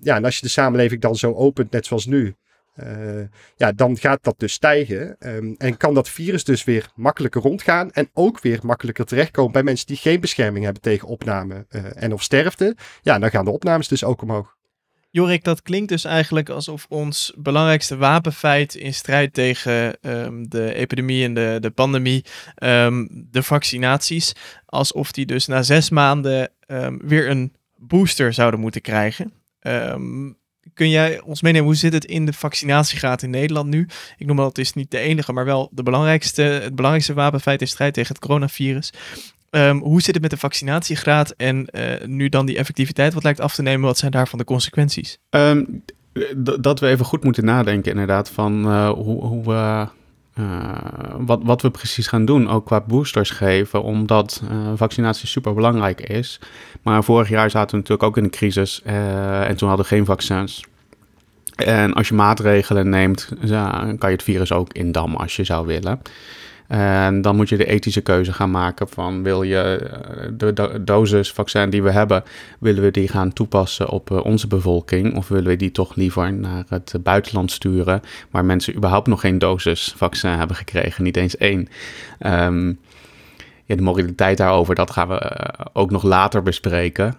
ja, en als je de samenleving dan zo opent, net zoals nu, uh, ja, dan gaat dat dus stijgen. Um, en kan dat virus dus weer makkelijker rondgaan. En ook weer makkelijker terechtkomen bij mensen die geen bescherming hebben tegen opname uh, en of sterfte. Ja, dan gaan de opnames dus ook omhoog. Jorik, dat klinkt dus eigenlijk alsof ons belangrijkste wapenfeit in strijd tegen um, de epidemie en de, de pandemie, um, de vaccinaties, alsof die dus na zes maanden weer een booster zouden moeten krijgen. Um, kun jij ons meenemen, hoe zit het in de vaccinatiegraad in Nederland nu? Ik noem dat is niet de enige, maar wel de belangrijkste, het belangrijkste wapenfeit in strijd tegen het coronavirus. Um, hoe zit het met de vaccinatiegraad en uh, nu dan die effectiviteit wat lijkt af te nemen? Wat zijn daarvan de consequenties? Um, dat we even goed moeten nadenken inderdaad van uh, hoe, hoe we... Uh, wat, wat we precies gaan doen, ook qua boosters geven, omdat uh, vaccinatie super belangrijk is. Maar vorig jaar zaten we natuurlijk ook in een crisis uh, en toen hadden we geen vaccins. En als je maatregelen neemt, kan je het virus ook indammen als je zou willen. En dan moet je de ethische keuze gaan maken van wil je eh, de, dosis vaccin die we hebben, willen we die gaan toepassen op uh, onze bevolking of willen we die toch liever naar het buitenland sturen waar mensen überhaupt nog geen dosis vaccin hebben gekregen, niet eens één. Um, ja, de moraliteit daarover, dat gaan we uh, ook nog later bespreken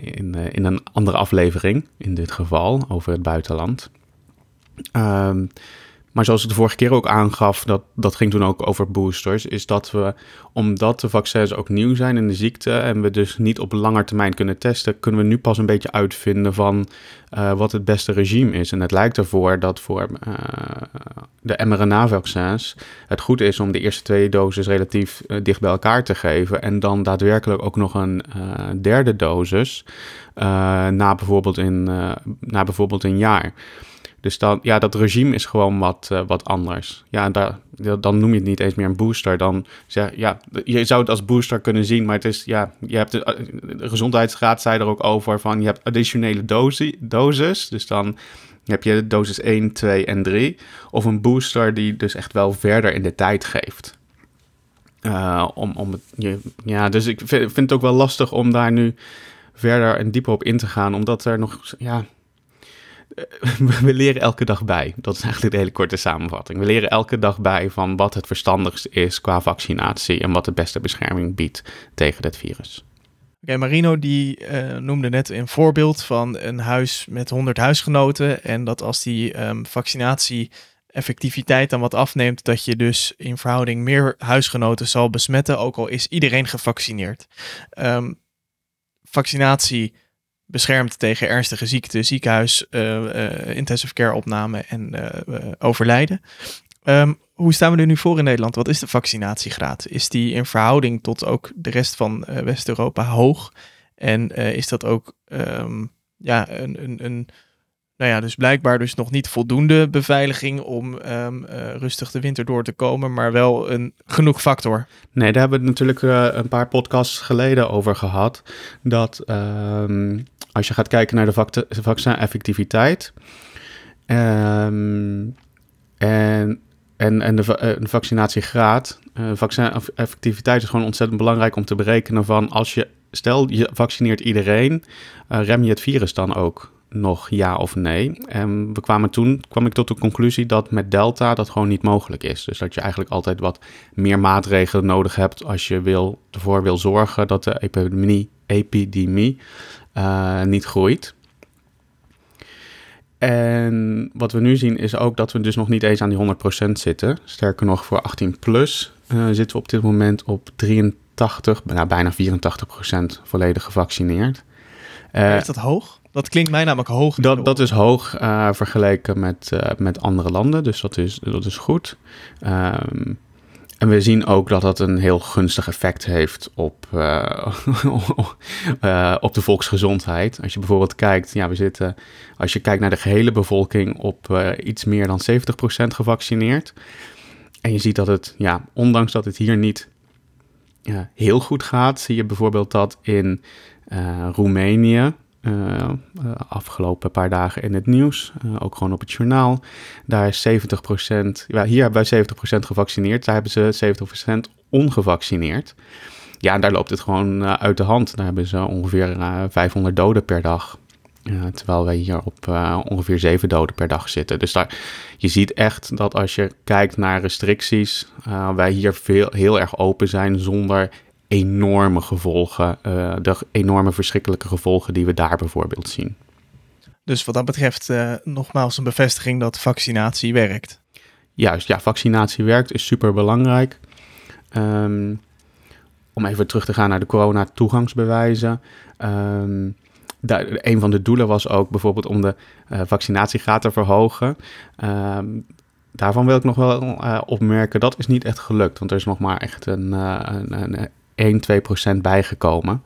in, in een andere aflevering, in dit geval over het buitenland. Um, Maar zoals ik de vorige keer ook aangaf, dat, dat ging toen ook over boosters, is dat we, omdat de vaccins ook nieuw zijn in de ziekte en we dus niet op lange termijn kunnen testen, kunnen we nu pas een beetje uitvinden van uh, wat het beste regime is. En het lijkt ervoor dat voor uh, de mRNA-vaccins het goed is om de eerste twee doses relatief uh, dicht bij elkaar te geven en dan daadwerkelijk ook nog een derde dosis na, bijvoorbeeld in, na bijvoorbeeld een jaar. Dus dan, ja, dat regime is gewoon wat, uh, wat anders. Ja, daar, dan noem je het niet eens meer een booster. Dan zeg ja, je zou het als booster kunnen zien, maar het is, ja, je hebt de, de gezondheidsraad zei er ook over van, je hebt additionele dosi, doses. Dus dan heb je dosis 1, 2 en 3. Of een booster die dus echt wel verder in de tijd geeft. Uh, om, om je, ja, dus ik vind, vind het ook wel lastig om daar nu verder en dieper op in te gaan, omdat er nog, ja, we leren elke dag bij. Dat is eigenlijk de hele korte samenvatting. We leren elke dag bij van wat het verstandigst is qua vaccinatie en wat de beste bescherming biedt tegen dit virus. Oké, Marino die uh, noemde net een voorbeeld van een huis met 100 huisgenoten. En dat als die um, vaccinatie effectiviteit dan wat afneemt, dat je dus in verhouding meer huisgenoten zal besmetten, ook al is iedereen gevaccineerd. Um, vaccinatie beschermd tegen ernstige ziekte, ziekenhuis, uh, intensive care opname en uh, overlijden. Um, hoe staan we er nu voor in Nederland? Wat is de vaccinatiegraad? Is die in verhouding tot ook de rest van West-Europa hoog? En is dat ook um, ja, een, een, een nou ja, dus blijkbaar dus nog niet voldoende beveiliging om uh, rustig de winter door te komen, maar wel een genoeg factor. Nee, daar hebben we natuurlijk een paar podcasts geleden over gehad. Dat als je gaat kijken naar de vaccin-effectiviteit um, en, en, en de, de vaccinatiegraad. Uh, vaccin-effectiviteit is gewoon ontzettend belangrijk om te berekenen van als je, stel je vaccineert iedereen, uh, rem je het virus dan ook nog ja of nee. En we kwamen toen, kwam ik tot de conclusie dat met Delta dat gewoon niet mogelijk is. Dus dat je eigenlijk altijd wat meer maatregelen nodig hebt als je wil, ervoor wil zorgen dat de epidemie, epidemie uh, niet groeit. En wat we nu zien is ook dat we dus nog niet eens aan die 100% zitten. Sterker nog, voor 18 plus uh, zitten we op dit moment op 83, nou, bijna 84% volledig gevaccineerd. Uh, is dat hoog? Dat klinkt mij namelijk hoog. Dat, dat is hoog uh, vergeleken met, met andere landen, dus dat is, dat is goed. Um, en we zien ook dat dat een heel gunstig effect heeft op, uh, uh, op de volksgezondheid. Als je bijvoorbeeld kijkt, ja, we zitten, als je kijkt naar de gehele bevolking op uh, iets meer dan 70% gevaccineerd. En je ziet dat het, ja, ondanks dat het hier niet heel goed gaat, zie je bijvoorbeeld dat in Roemenië, uh, afgelopen paar dagen in het nieuws, uh, ook gewoon op het journaal. Daar is 70%, ja, hier hebben wij 70% gevaccineerd, daar hebben ze 70% ongevaccineerd. Ja, daar loopt het gewoon uit de hand. Daar hebben ze ongeveer 500 doden per dag. terwijl wij hier op ongeveer 7 doden per dag zitten. Dus daar, je ziet echt dat als je kijkt naar restricties, wij hier veel, heel erg open zijn zonder enorme gevolgen, uh, de enorme verschrikkelijke gevolgen die we daar bijvoorbeeld zien. Dus wat dat betreft uh, nogmaals een bevestiging dat vaccinatie werkt. Juist, ja, vaccinatie werkt, is super belangrijk. Um, om even terug te gaan naar de corona-toegangsbewijzen. Um, daar, een van de doelen was ook bijvoorbeeld om de uh, vaccinatiegraad te verhogen. Um, daarvan wil ik nog wel uh, opmerken, dat is niet echt gelukt. Want er is nog maar echt een, uh, een, een 1, 2 procent bijgekomen.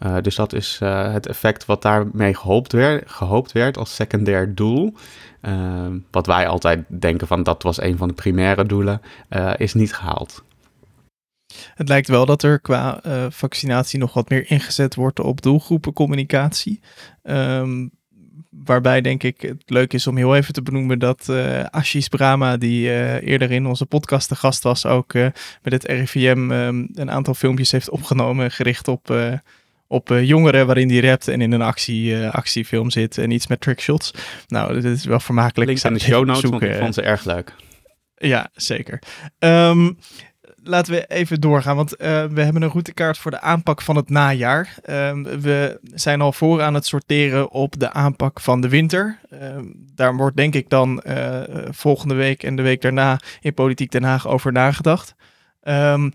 Uh, dus dat is uh, het effect wat daarmee gehoopt werd, gehoopt werd als secundair doel. Uh, wat wij altijd denken van dat was een van de primaire doelen, is niet gehaald. Het lijkt wel dat er qua vaccinatie nog wat meer ingezet wordt op doelgroepencommunicatie. Um, waarbij denk ik het leuk is om heel even te benoemen dat uh, Ashis Brahma, die uh, eerder in onze podcast te gast was, ook uh, met het RIVM um, ehm, een aantal filmpjes heeft opgenomen gericht op, op jongeren waarin die rapt en in een actie, actiefilm zit en iets met trickshots. Nou, dit is wel vermakelijk. Links aan de show notes, want ik vond ze erg leuk. Ja, zeker. Um, laten we even doorgaan, want eh, we hebben een routekaart voor de aanpak van het najaar. Ehm, we zijn al voor aan het sorteren op de aanpak van de winter. Ehm, daar wordt denk ik dan eh, volgende week en de week daarna in Politiek Den Haag over nagedacht. Ehm,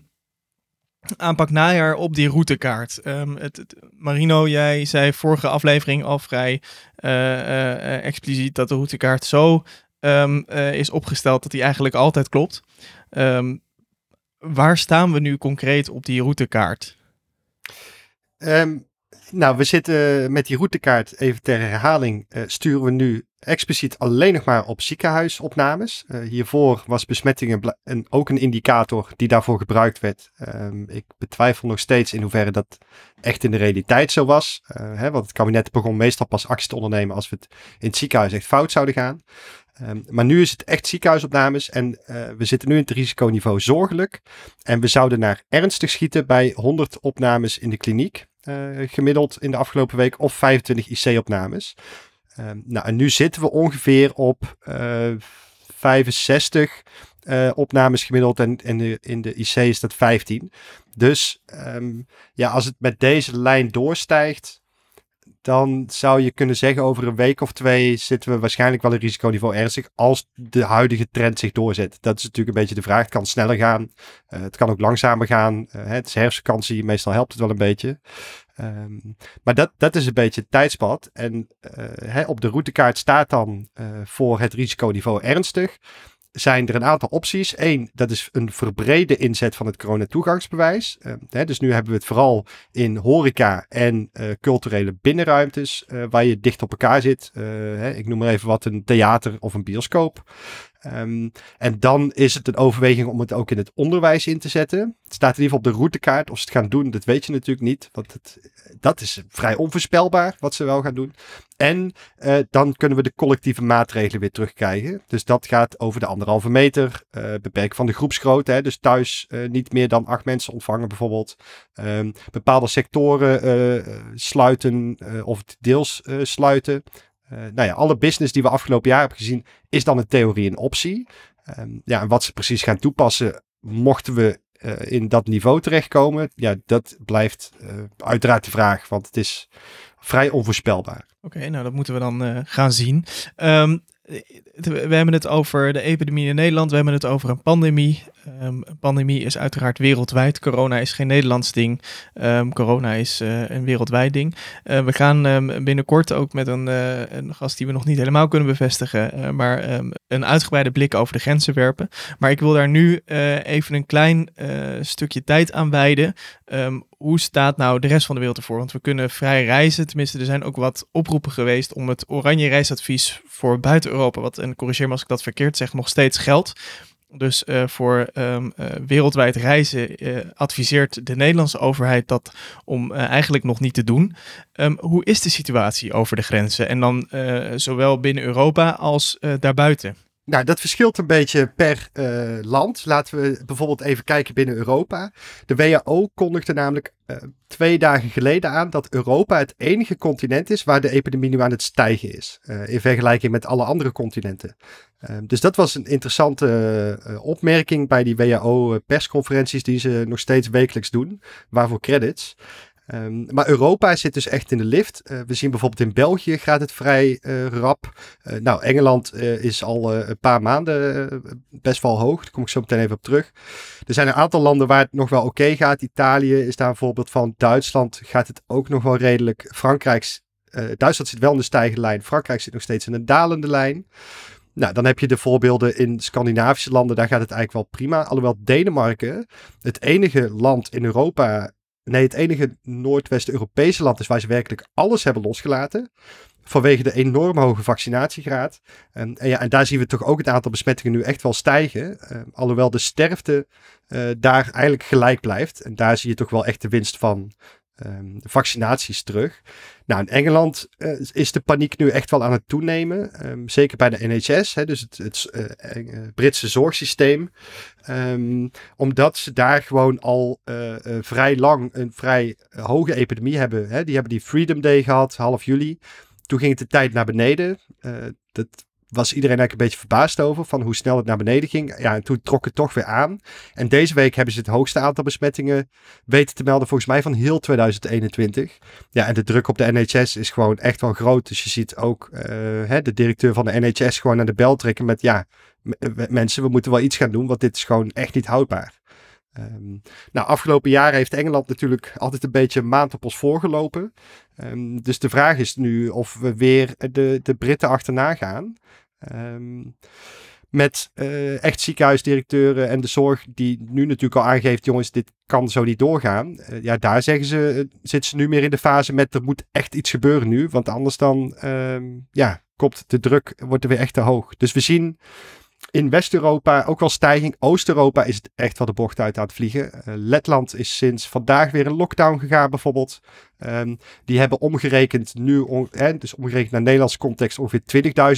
aanpak najaar op die routekaart. Het, Marino, jij zei vorige aflevering al vrij eh, expliciet dat de routekaart zo is opgesteld dat die eigenlijk altijd klopt. Ehm, waar staan we nu concreet op die routekaart? Ehm, nou, we zitten met die routekaart, even ter herhaling, eh, sturen we nu expliciet alleen nog maar op ziekenhuisopnames. Eh, hiervoor was besmettingen ook een indicator die daarvoor gebruikt werd. Ehm, ik betwijfel nog steeds in hoeverre dat echt in de realiteit zo was. Eh, hè, want het kabinet begon meestal pas actie te ondernemen als we het in het ziekenhuis echt fout zouden gaan. Ehm, maar nu is het echt ziekenhuisopnames en eh, we zitten nu in het risiconiveau zorgelijk. En we zouden naar ernstig schieten bij 100 opnames in de kliniek. eh, gemiddeld in de afgelopen week of 25 IC-opnames. Ehm, nou, en nu zitten we ongeveer op eh 65 eh, opnames gemiddeld en, en de, in de IC is dat 15. Dus ehm, ja, als het met deze lijn doorstijgt, dan zou je kunnen zeggen over een week of twee zitten we waarschijnlijk wel in risiconiveau ernstig als de huidige trend zich doorzet. Dat is natuurlijk een beetje de vraag. Het kan sneller gaan, eh, het kan ook langzamer gaan. Eh, het is herfstvakantie, meestal helpt het wel een beetje. Ehm, maar dat, dat is een beetje het tijdspad. En eh, hè, op de routekaart staat dan voor het risiconiveau ernstig. Zijn er een aantal opties. Eén, dat is een verbrede inzet van het coronatoegangsbewijs. Uh, hè, dus nu hebben we het vooral in horeca en eh, culturele binnenruimtes eh, waar je dicht op elkaar zit. Eh, hè, ik noem maar even wat, een theater of een bioscoop. Ehm, en dan is het een overweging om het ook in het onderwijs in te zetten. Het staat in ieder geval op de routekaart. Of ze het gaan doen, dat weet je natuurlijk niet. Want het, dat is vrij onvoorspelbaar wat ze wel gaan doen. En eh, dan kunnen we de collectieve maatregelen weer terugkrijgen. Dus dat gaat over de anderhalve meter. eh beperken van de groepsgrootte. Hè, dus thuis eh, niet meer dan acht mensen ontvangen bijvoorbeeld. Ehm, bepaalde sectoren sluiten of deels sluiten. Uh, nou ja, alle business die we afgelopen jaar hebben gezien, is dan in theorie een optie. Um, ja, en wat ze precies gaan toepassen, mochten we uh, in dat niveau terechtkomen, ja, dat blijft uh, uiteraard de vraag, want het is vrij onvoorspelbaar. Oké, nou dat moeten we dan gaan zien. Um, we hebben het over de epidemie in Nederland, we hebben het over een pandemie. Um, een pandemie is uiteraard wereldwijd. Corona is geen Nederlands ding. Um, corona is uh, een wereldwijd ding. Uh, we gaan um, binnenkort ook met een, een, gast die we nog niet helemaal kunnen bevestigen, maar een uitgebreide blik over de grenzen werpen. Maar ik wil daar nu eh, even een klein stukje tijd aan wijden. Hoe staat nou de rest van de wereld ervoor? Want we kunnen vrij reizen. Tenminste, er zijn ook wat oproepen geweest om het oranje reisadvies voor buiten Europa, wat, en corrigeer me als ik dat verkeerd zeg, nog steeds geldt. Dus uh, voor um, uh, wereldwijd reizen uh, adviseert de Nederlandse overheid dat om eigenlijk nog niet te doen. Um, hoe is de situatie over de grenzen? En dan zowel binnen Europa als daarbuiten? Nou, dat verschilt een beetje per uh, land. Laten we bijvoorbeeld even kijken binnen Europa. De WHO kondigde namelijk uh, twee dagen geleden aan dat Europa het enige continent is waar de epidemie nu aan het stijgen is. Uh, in vergelijking met alle andere continenten. dus dat was een interessante opmerking bij die WHO-persconferenties die ze nog steeds wekelijks doen. Waarvoor credits. Um, maar Europa zit dus echt in de lift. Uh, we zien bijvoorbeeld in België gaat het vrij uh, rap. Uh, nou, Engeland is al een paar maanden best wel hoog. Daar kom ik zo meteen even op terug. Er zijn een aantal landen waar het nog wel oké gaat. Italië is daar een voorbeeld van. Duitsland gaat het ook nog wel redelijk. Frankrijk, Duitsland zit wel in de stijgende lijn. Frankrijk zit nog steeds in een dalende lijn. Nou, dan heb je de voorbeelden in Scandinavische landen. Daar gaat het eigenlijk wel prima. Alhoewel Denemarken het enige land in Europa Nee, het enige Noordwest-Europese land is waar ze werkelijk alles hebben losgelaten. Vanwege de enorm hoge vaccinatiegraad. En, en, ja, en daar zien we toch ook het aantal besmettingen nu echt wel stijgen. Uh, alhoewel de sterfte uh, daar eigenlijk gelijk blijft. En daar zie je toch wel echt de winst van um, vaccinaties terug. Nou, in Engeland uh, is de paniek nu echt wel aan het toenemen. Um, zeker bij de NHS, hè, dus het, het uh, Britse zorgsysteem. Um, omdat ze daar gewoon al vrij lang een vrij hoge epidemie hebben. Hè. Die hebben die Freedom Day gehad, half juli. Toen ging het de tijd naar beneden. dat was iedereen eigenlijk een beetje verbaasd over van hoe snel het naar beneden ging. Ja, en toen trok het toch weer aan. En deze week hebben ze het hoogste aantal besmettingen weten te melden volgens mij van heel 2021. Ja, en de druk op de NHS is gewoon echt wel groot. Dus je ziet ook uh, hè, de directeur van de NHS gewoon naar de bel trekken met ja, mensen, we moeten wel iets gaan doen, want dit is gewoon echt niet houdbaar. Um, nou, afgelopen jaren heeft Engeland natuurlijk altijd een beetje maand op ons voorgelopen. Um, dus de vraag is nu of we weer de, de Britten achterna gaan. Um, met uh, echt ziekenhuisdirecteuren en de zorg die nu natuurlijk al aangeeft, jongens, dit kan zo niet doorgaan. Uh, ja, daar zeggen ze, uh, zitten ze nu meer in de fase met er moet echt iets gebeuren nu, want anders dan, ja, komt de druk, wordt er weer echt te hoog. Dus we zien in West-Europa ook wel stijging. Oost-Europa is het echt wel de bocht uit aan het vliegen. Uh, Letland is sinds vandaag weer in lockdown gegaan bijvoorbeeld. Um, die hebben omgerekend nu, on, eh, dus omgerekend naar Nederlandse context, ongeveer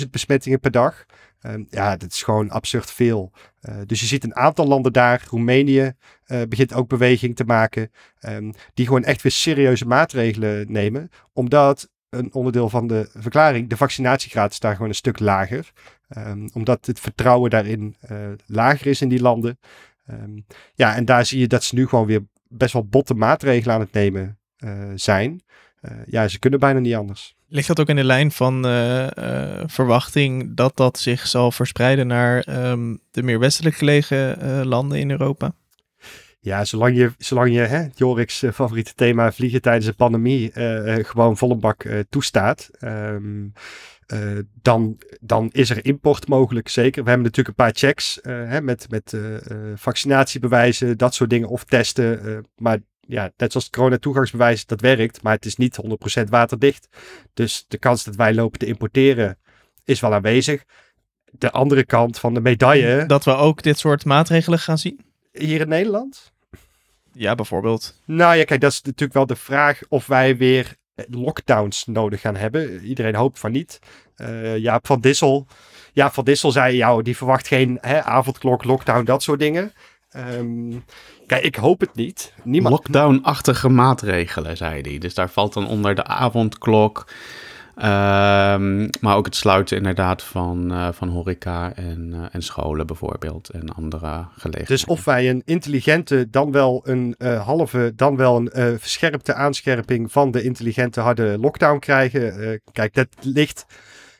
20.000 besmettingen per dag. Um, ja, dat is gewoon absurd veel. Uh, dus je ziet een aantal landen daar, Roemenië uh, begint ook beweging te maken, um, die gewoon echt weer serieuze maatregelen nemen, omdat een onderdeel van de verklaring. De vaccinatiegraad is daar gewoon een stuk lager. Um, omdat het vertrouwen daarin uh, lager is in die landen. Um, ja, en daar zie je dat ze nu gewoon weer best wel botte maatregelen aan het nemen uh, zijn. Uh, ja, ze kunnen bijna niet anders. Ligt dat ook in de lijn van verwachting dat dat zich zal verspreiden naar um, de meer westelijk gelegen landen in Europa? Ja, zolang je, zolang je hè, Jorik's favoriete thema vliegen tijdens de pandemie uh, gewoon volle bak toestaat, um, dan, dan is er import mogelijk, zeker. We hebben natuurlijk een paar checks hè, met, met vaccinatiebewijzen, dat soort dingen, of testen. maar ja, net zoals het corona-toegangsbewijs, dat werkt, maar het is niet 100% waterdicht. Dus de kans dat wij lopen te importeren is wel aanwezig. De andere kant van de medaille. Dat we ook dit soort maatregelen gaan zien? Hier in Nederland? Ja, bijvoorbeeld. Nou ja, kijk, dat is natuurlijk wel de vraag of wij weer lockdowns nodig gaan hebben. Iedereen hoopt van niet. Uh, Jaap van Dissel. Jaap van Dissel zei, ja, die verwacht geen hè, avondklok, lockdown, dat soort dingen. Um, kijk, ik hoop het niet. Niemand... Lockdown-achtige maatregelen, zei hij. Dus daar valt dan onder de avondklok, Um, maar ook het sluiten inderdaad van, uh, van horeca en, uh, en scholen bijvoorbeeld en andere gelegenheden. Dus of wij een intelligente, dan wel een uh, halve, dan wel een verscherpte aanscherping van de intelligente harde lockdown krijgen. kijk, dat ligt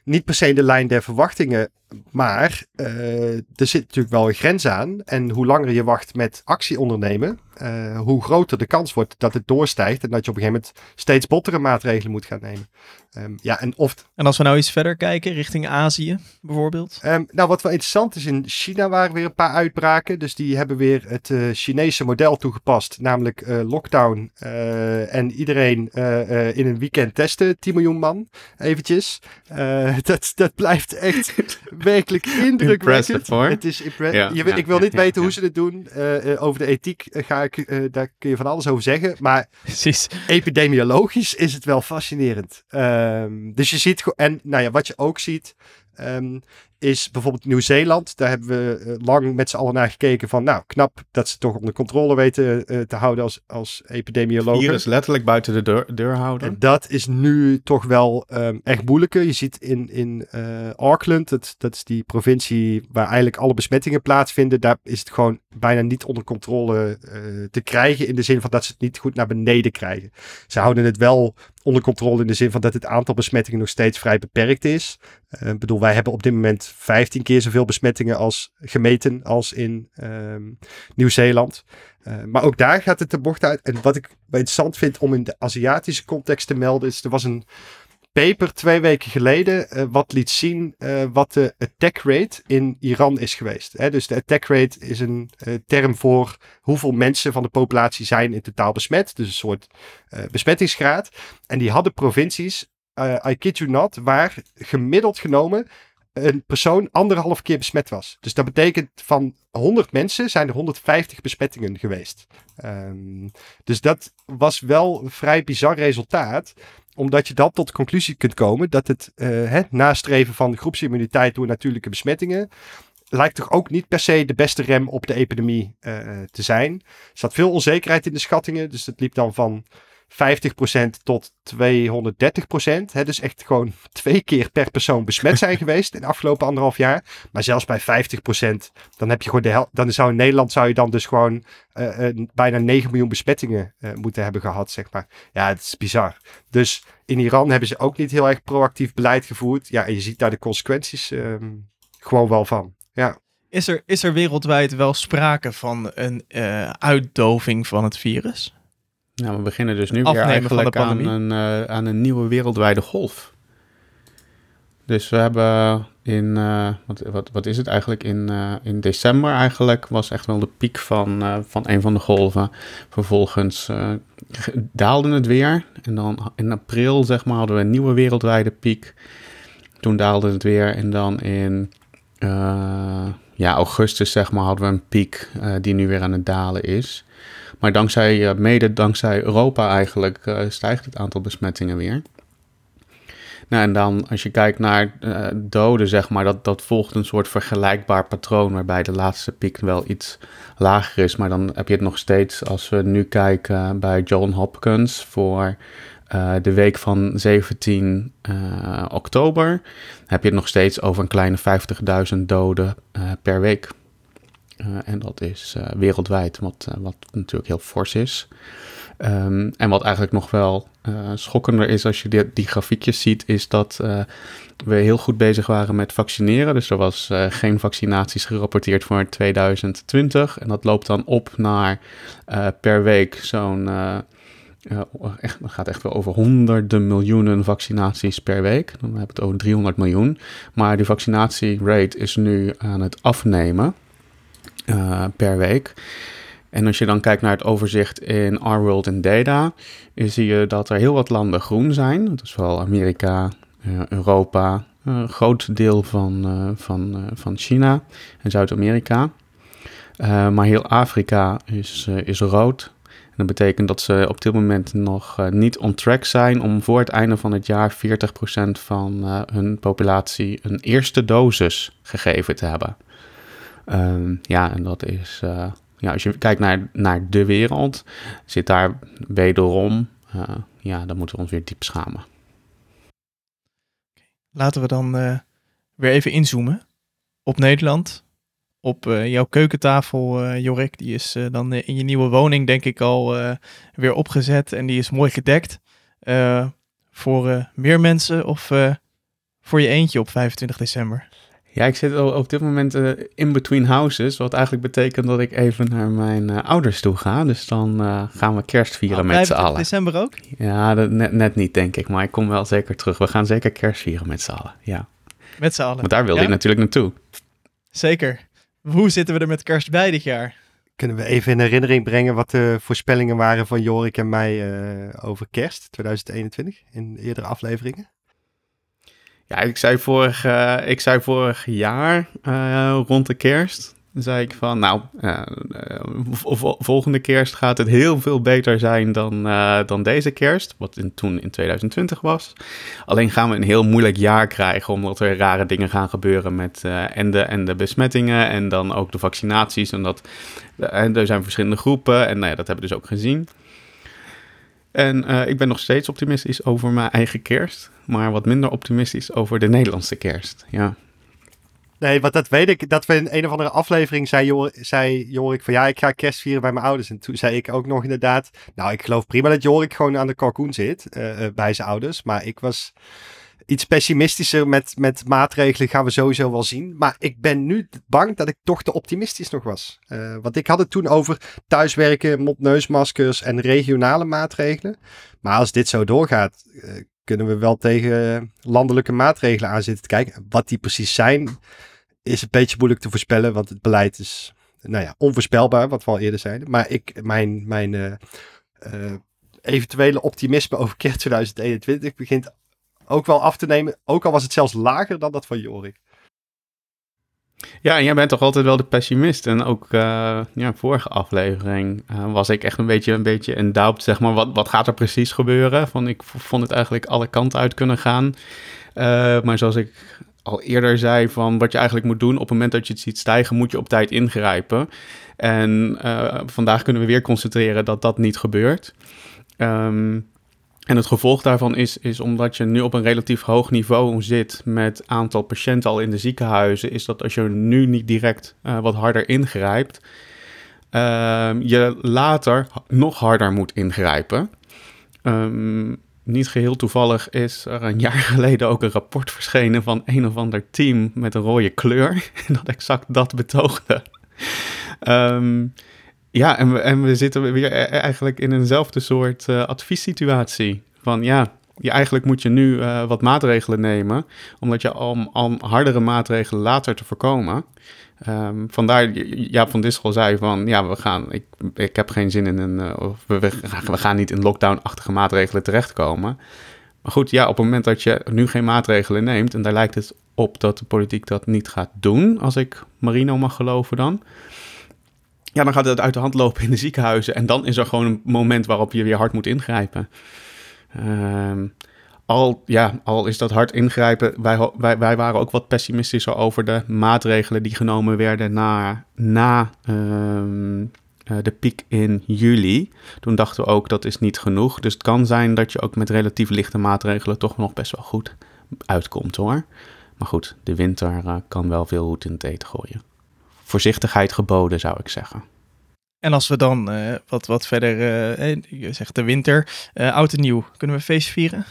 niet per se in de lijn der verwachtingen. Maar uh, er zit natuurlijk wel een grens aan. En hoe langer je wacht met actie ondernemen, uh, hoe groter de kans wordt dat het doorstijgt. En dat je op een gegeven moment steeds bottere maatregelen moet gaan nemen. Um, ja, en, of... en als we nou iets verder kijken, richting Azië bijvoorbeeld? Um, nou, wat wel interessant is, in China waren weer een paar uitbraken. Dus die hebben weer het uh, Chinese model toegepast. Namelijk lockdown en iedereen in een weekend testen. 10 miljoen man, eventjes. dat, dat blijft echt werkelijk indrukwekkend. Het is ja, je, ja, ik wil niet weten hoe ze het doen. Uh, over de ethiek uh, ga ik, uh, daar kun je van alles over zeggen. Maar Precies. epidemiologisch is het wel fascinerend. Um, dus je ziet, en nou ja, wat je ook ziet, um, is bijvoorbeeld Nieuw-Zeeland. Daar hebben we uh, lang met z'n allen naar gekeken van, nou, knap dat ze toch onder controle weten uh, te houden als, als epidemioloog. Hier is letterlijk buiten de deur, deur houden. En dat is nu toch wel um, echt moeilijker. Je ziet in, in uh, Auckland, dat, dat is die provincie waar eigenlijk alle besmettingen plaatsvinden, daar is het gewoon bijna niet onder controle te krijgen in de zin van dat ze het niet goed naar beneden krijgen. Ze houden het wel onder controle in de zin van dat het aantal besmettingen nog steeds vrij beperkt is. Ik bedoel, wij hebben op dit moment 15 keer zoveel besmettingen als gemeten als in um, Nieuw-Zeeland. Uh, maar ook daar gaat het de bocht uit. En wat ik interessant vind om in de Aziatische context te melden, is er was een paper twee weken geleden uh, wat liet zien uh, wat de attack rate in Iran is geweest. Hè, dus de attack rate is een term voor hoeveel mensen van de populatie zijn in totaal besmet. Dus een soort besmettingsgraad. En die hadden provincies, I you not, waar gemiddeld genomen een persoon anderhalf keer besmet was. Dus dat betekent van 100 mensen zijn er 150 besmettingen geweest. Um, dus dat was wel een vrij bizar resultaat omdat je dan tot de conclusie kunt komen dat het, het nastreven van groepsimmuniteit door natuurlijke besmettingen lijkt toch ook niet per se de beste rem op de epidemie uh, te zijn. Er zat veel onzekerheid in de schattingen, dus het liep dan van 50% tot 230%. Hè, dus echt gewoon twee keer per persoon besmet zijn geweest in de afgelopen anderhalf jaar. Maar zelfs bij 50%, dan heb je gewoon de hel dan zou in Nederland zou je dan dus gewoon uh, uh, bijna 9 miljoen besmettingen uh, moeten hebben gehad, zeg maar. Ja, het is bizar. Dus in Iran hebben ze ook niet heel erg proactief beleid gevoerd. Ja, en je ziet daar de consequenties um, gewoon wel van. Ja. Is er, is er wereldwijd wel sprake van een uitdoving van het virus? Nou, we beginnen dus nu weer eigenlijk aan een, uh, aan een nieuwe wereldwijde golf. Dus we hebben in, uh, wat, wat, wat is het eigenlijk, in, uh, in december eigenlijk was echt wel de piek van, van een van de golven. Vervolgens daalde het weer en dan in april zeg maar hadden we een nieuwe wereldwijde piek. Toen daalde het weer en dan in ja, augustus zeg maar hadden we een piek die nu weer aan het dalen is. Maar dankzij, eh, mede dankzij Europa eigenlijk uh, stijgt het aantal besmettingen weer. Nou, en dan als je kijkt naar uh, doden, zeg maar, dat, dat volgt een soort vergelijkbaar patroon, waarbij de laatste piek wel iets lager is. Maar dan heb je het nog steeds, als we nu kijken bij John Hopkins voor de week van 17 uh, oktober, heb je het nog steeds over een kleine 50.000 doden per week. Uh, en dat is uh, wereldwijd, wat, uh, wat natuurlijk heel fors is. Um, en wat eigenlijk nog wel schokkender is als je die, die grafiekjes ziet, is dat we heel goed bezig waren met vaccineren. Dus er was geen vaccinaties gerapporteerd voor 2020. En dat loopt dan op naar per week zo'n. het gaat echt wel over honderden miljoenen vaccinaties per week. Dan hebben we het over 300 miljoen. Maar die vaccinatierate is nu aan het afnemen. Uh, per week. En als je dan kijkt naar het overzicht in Our World in Data, zie je dat er heel wat landen groen zijn. Dat is vooral Amerika, uh, Europa, een groot deel van, van, van China en Zuid-Amerika. maar heel Afrika is, is rood. Dat betekent dat ze op dit moment nog niet on track zijn om voor het einde van het jaar 40% van hun populatie een eerste dosis gegeven te hebben. Um, ja, en dat is, uh, ja, als je kijkt naar, naar de wereld, zit daar wederom, uh, ja, dan moeten we ons weer diep schamen. Laten we dan uh, weer even inzoomen op Nederland. Op jouw keukentafel, Jorik, die is dan in je nieuwe woning, denk ik, al weer opgezet en die is mooi gedekt. voor meer mensen of voor je eentje op 25 december? Ja, ik zit op dit moment uh, in between houses, wat eigenlijk betekent dat ik even naar mijn uh, ouders toe ga. Dus dan uh, gaan we kerst vieren oh, met z'n allen. december ook? Ja, dat, net, net, niet denk ik, maar ik kom wel zeker terug. We gaan zeker kerst vieren met z'n allen, ja. Met z'n allen? Want daar wilde ja? ik natuurlijk naartoe. Zeker. Hoe zitten we er met kerst bij dit jaar? Kunnen we even in herinnering brengen wat de voorspellingen waren van Jorik en mij over kerst 2021 in eerdere afleveringen? Ja, ik zei vorig, uh, ik zei jaar uh, rond de kerst. zei ik van, nou, uh, volgende kerst gaat het heel veel beter zijn dan, dan deze kerst. Wat in, toen in 2020 was. Alleen gaan we een heel moeilijk jaar krijgen. Omdat er rare dingen gaan gebeuren met en, de, en de besmettingen. En dan ook de vaccinaties. En, dat, en er zijn verschillende groepen. En nou ja, dat hebben we dus ook gezien. En ik ben nog steeds optimistisch over mijn eigen kerst, maar wat minder optimistisch over de Nederlandse kerst. Ja. Nee, want dat weet ik. Dat we in een of andere aflevering zei, Jor, zei Jorik van ja, ik ga kerst vieren bij mijn ouders. En toen zei ik ook nog inderdaad, nou ik geloof prima dat Jorik gewoon aan de kalkoen zit uh, uh, bij zijn ouders. Maar ik was iets pessimistischer met, met maatregelen gaan we sowieso wel zien. Maar ik ben nu bang dat ik toch te optimistisch nog was. Uh, want ik had het toen over thuiswerken, mondneusmaskers en regionale maatregelen. Maar als dit zo doorgaat, kunnen we wel tegen landelijke maatregelen aan zitten te kijken. Wat die precies zijn, is een beetje moeilijk te voorspellen. Want het beleid is, nou ja, onvoorspelbaar, wat we al eerder zeiden. Maar ik, mijn, mijn uh, eventuele optimisme over kerst 2021 begint ook wel af te nemen. Ook al was het zelfs lager dan dat van Jorik. Ja, en jij bent toch altijd wel de pessimist. En ook uh, ja, vorige aflevering uh, was ik echt een beetje, een beetje in doubt, zeg maar. Wat, wat gaat er precies gebeuren? Van, ik vond het eigenlijk alle kanten uit kunnen gaan. Uh, maar zoals ik al eerder zei, van wat je eigenlijk moet doen... op het moment dat je het ziet stijgen, moet je op tijd ingrijpen. En vandaag kunnen we weer constateren dat dat niet gebeurt. Ehm, en het gevolg daarvan is, is omdat je nu op een relatief hoog niveau zit met aantal patiënten al in de ziekenhuizen, is dat als je nu niet direct uh, wat harder ingrijpt, uh, je later nog harder moet ingrijpen. Um, niet geheel toevallig is er een jaar geleden ook een rapport verschenen van een of ander team met een rode kleur. dat exact dat betoogde. Um, ja, en we, en we zitten weer e-, eigenlijk in eenzelfde soort uh, adviessituatie. Van ja, je, eigenlijk moet je nu uh, wat maatregelen nemen, omdat je al, al hardere maatregelen later te voorkomen. Um, vandaar, Jaap van Dissel zei van, ja, we gaan, ik, ik heb geen zin in een, of we, we, gaan niet in lockdown-achtige maatregelen terechtkomen. Maar goed, ja, op het moment dat je nu geen maatregelen neemt, en daar lijkt het op dat de politiek dat niet gaat doen, als ik Marino mag geloven dan, ja, dan gaat het uit de hand lopen in de ziekenhuizen. En dan is er gewoon een moment waarop je weer hard moet ingrijpen. Um, al, ja, al is dat hard ingrijpen, wij, wij, wij waren ook wat pessimistischer over de maatregelen die genomen werden na, na um, de piek in juli. Toen dachten we ook dat is niet genoeg. Dus het kan zijn dat je ook met relatief lichte maatregelen toch nog best wel goed uitkomt hoor. Maar goed, de winter uh, kan wel veel hoed in het eten gooien. Voorzichtigheid geboden zou ik zeggen. En als we dan uh, wat, wat verder, uh, je zegt de winter, oud en nieuw, kunnen we feest vieren?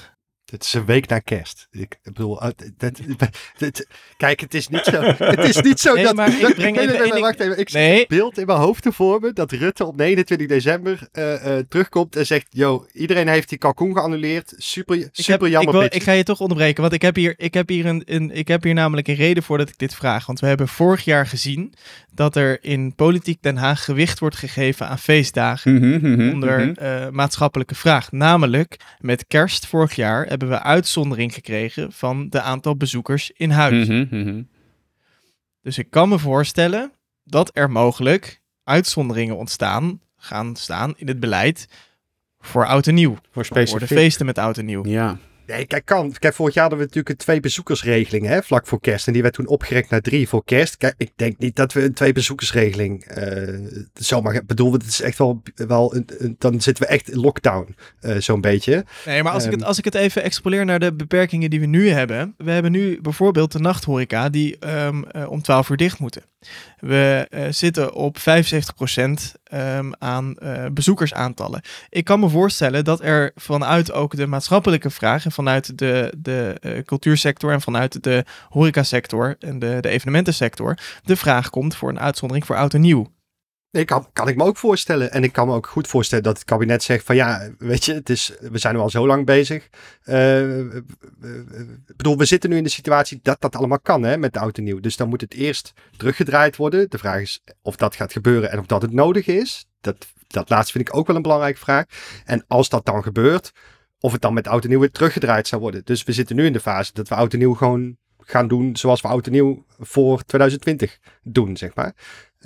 Het is een week na kerst. Ik bedoel, dat, dat, kijk, het is niet zo, het is niet zo nee, dat... Maar ik breng nee, nee, nee, nee, wacht even. Ik nee. zie beeld in mijn hoofd voor me dat Rutte op 29 december uh, uh, terugkomt en zegt... Yo, iedereen heeft die kalkoen geannuleerd. Super, super ik heb, jammer, ik, wil, ik ga je toch onderbreken, want ik heb, hier, ik, heb hier een, een, ik heb hier namelijk een reden voor dat ik dit vraag. Want we hebben vorig jaar gezien dat er in politiek Den Haag gewicht wordt gegeven aan feestdagen mm -hmm, mm -hmm, onder mm -hmm. uh, maatschappelijke vraag. Namelijk, met kerst vorig jaar hebben we uitzondering gekregen van de aantal bezoekers in huis. Mhm, Dus ik kan me voorstellen dat er mogelijk uitzonderingen ontstaan, gaan staan in het beleid voor oud en nieuw. Voor, specifiek. voor de feesten met oud en nieuw. Ja. Nee, kijk, kan. Kijk, vorig jaar hadden we natuurlijk een twee bezoekersregeling, hè, vlak voor kerst. En die werd toen opgerekt naar drie voor kerst. Kijk, ik denk niet dat we een twee bezoekersregeling uh, zomaar bedoel, het is echt wel, wel een, een, dan zitten we echt in lockdown, uh, zo'n beetje. Nee, maar als, Ehm, ik het, als ik het even expoleer naar de beperkingen die we nu hebben. We hebben nu bijvoorbeeld de nachthoreca die um, uh, om 12 uur dicht moeten. We zitten op 75% um, aan uh, bezoekersaantallen. Ik kan me voorstellen dat er vanuit ook de maatschappelijke vraag en vanuit de, de uh, cultuursector en vanuit de horecasector en de, de evenementensector de vraag komt voor een uitzondering voor oud en nieuw. Nee, kan, kan ik me ook voorstellen. En ik kan me ook goed voorstellen dat het kabinet zegt van ja, weet je, het is, we zijn nu al zo lang bezig. Uh, ik bedoel, we zitten nu in de situatie dat dat allemaal kan hè, met de oud en nieuw. Dus dan moet het eerst teruggedraaid worden. De vraag is of dat gaat gebeuren en of dat het nodig is. Dat, dat laatste vind ik ook wel een belangrijke vraag. En als dat dan gebeurt, of het dan met oud en nieuw weer teruggedraaid zou worden. Dus we zitten nu in de fase dat we oud en nieuw gewoon gaan doen zoals we oud en nieuw voor 2020 doen, zeg maar.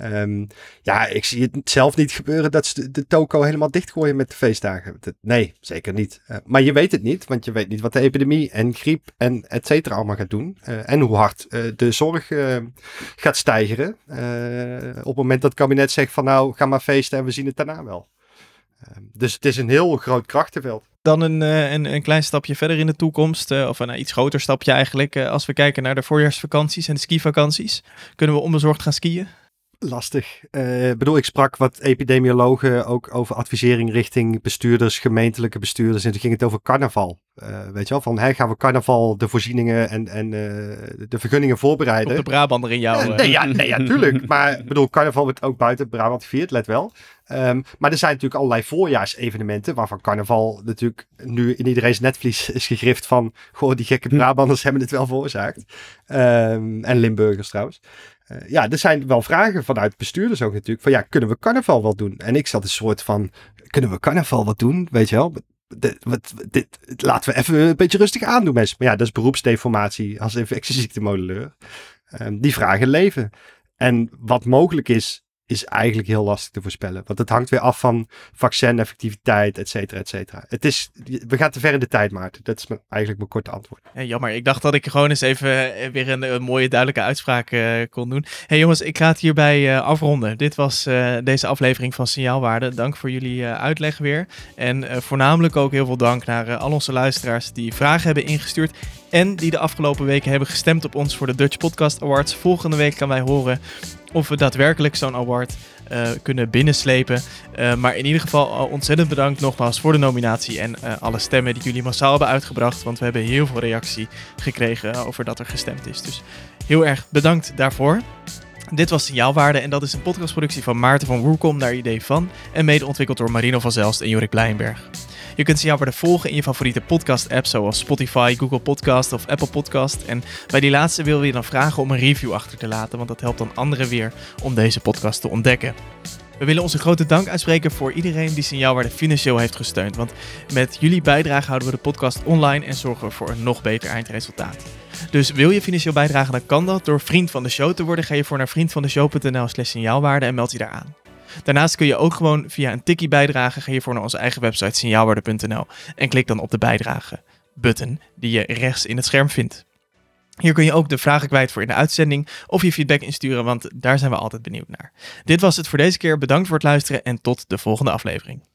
Um, ja, ik zie het zelf niet gebeuren dat ze de, de toko helemaal dichtgooien met de feestdagen. Nee, zeker niet. Uh, maar je weet het niet, want je weet niet wat de epidemie en griep en et cetera allemaal gaat doen. Uh, en hoe hard uh, de zorg gaat stijgen. op het moment dat het kabinet zegt van nou, ga maar feesten en we zien het daarna wel. Ehm, dus het is een heel groot krachtenveld. Dan een, een, een, klein stapje verder in de toekomst, uh, of een iets groter stapje eigenlijk. Als we kijken naar de voorjaarsvakanties en de skivakanties, kunnen we onbezorgd gaan skiën? Lastig. Uh, bedoel, ik sprak wat epidemiologen ook over advisering richting bestuurders, gemeentelijke bestuurders. En toen ging het over carnaval. Uh, weet je wel, van hey, gaan we carnaval de voorzieningen en, en uh, de vergunningen voorbereiden. Op de Brabander in jou. nee, ja, nee, ja, tuurlijk. maar ik bedoel, carnaval wordt ook buiten Brabant gevierd, let wel. Um, maar er zijn natuurlijk allerlei voorjaarsevenementen, waarvan carnaval natuurlijk nu in iedereen's netvlies is gegrift van, goh, die gekke Brabanders hebben het wel veroorzaakt. Um, en Limburgers trouwens. Uh, ja, er zijn wel vragen vanuit bestuurders ook natuurlijk. Van ja, kunnen we carnaval wat doen? En ik zat een soort van, kunnen we carnaval wat doen? Weet je wel? Wat, dit, laten we even een beetje rustig aandoen mensen. Maar ja, dat is beroepsdeformatie als infectieziektemodelleur. Um, die vragen leven. En wat mogelijk is, is eigenlijk heel lastig te voorspellen. Want het hangt weer af van vaccin-effectiviteit, et cetera, et cetera. Het is, we gaan te ver in de tijd, Maarten. Dat is eigenlijk mijn korte antwoord. Ja, jammer, ik dacht dat ik gewoon eens even eh, weer een, mooie duidelijke uitspraak uh, kon doen. hey, jongens, ik ga het hierbij uh, afronden. Dit was deze aflevering van Signaalwaarde. Dank voor jullie uitleg weer. En voornamelijk ook heel veel dank naar al onze luisteraars die vragen hebben ingestuurd. En die de afgelopen weken hebben gestemd op ons voor de Dutch Podcast Awards. Volgende week kan wij horen of we daadwerkelijk zo'n award uh, kunnen binnenslepen. Uh, maar in ieder geval al ontzettend bedankt nogmaals voor de nominatie en alle stemmen die jullie massaal hebben uitgebracht. Want we hebben heel veel reactie gekregen over dat er gestemd is. Dus heel erg bedankt daarvoor. Dit was Signaalwaarde en dat is een podcastproductie van Maarten van Woerkom naar idee van en mede ontwikkeld door Marino van Zelst en Jorik Blijnberg. Je kunt Signaalwaarde volgen in je favoriete podcast-app zoals Spotify, Google Podcast of Apple Podcast. En bij die laatste we je dan vragen om een review achter te laten, want dat helpt dan anderen weer om deze podcast te ontdekken. We willen onze grote dank uitspreken voor iedereen die Signaalwaarde financieel heeft gesteund. Want met jullie bijdrage houden we de podcast online en zorgen we voor een nog beter eindresultaat. Dus wil je financieel bijdragen, dan kan dat door vriend van de show te worden. Ga je voor naar vriendvandeshow.nl slash signaalwaarde en meld je daar aan. Daarnaast kun je ook gewoon via een tikkie bijdragen. Ga je voor naar onze eigen website signaalwaarde.nl en klik dan op de bijdrage button die je rechts in het scherm vindt. Hier kun je ook de vragen kwijt voor in de uitzending of je feedback insturen, want daar zijn we altijd benieuwd naar. Dit was het voor deze keer. Bedankt voor het luisteren en tot de volgende aflevering.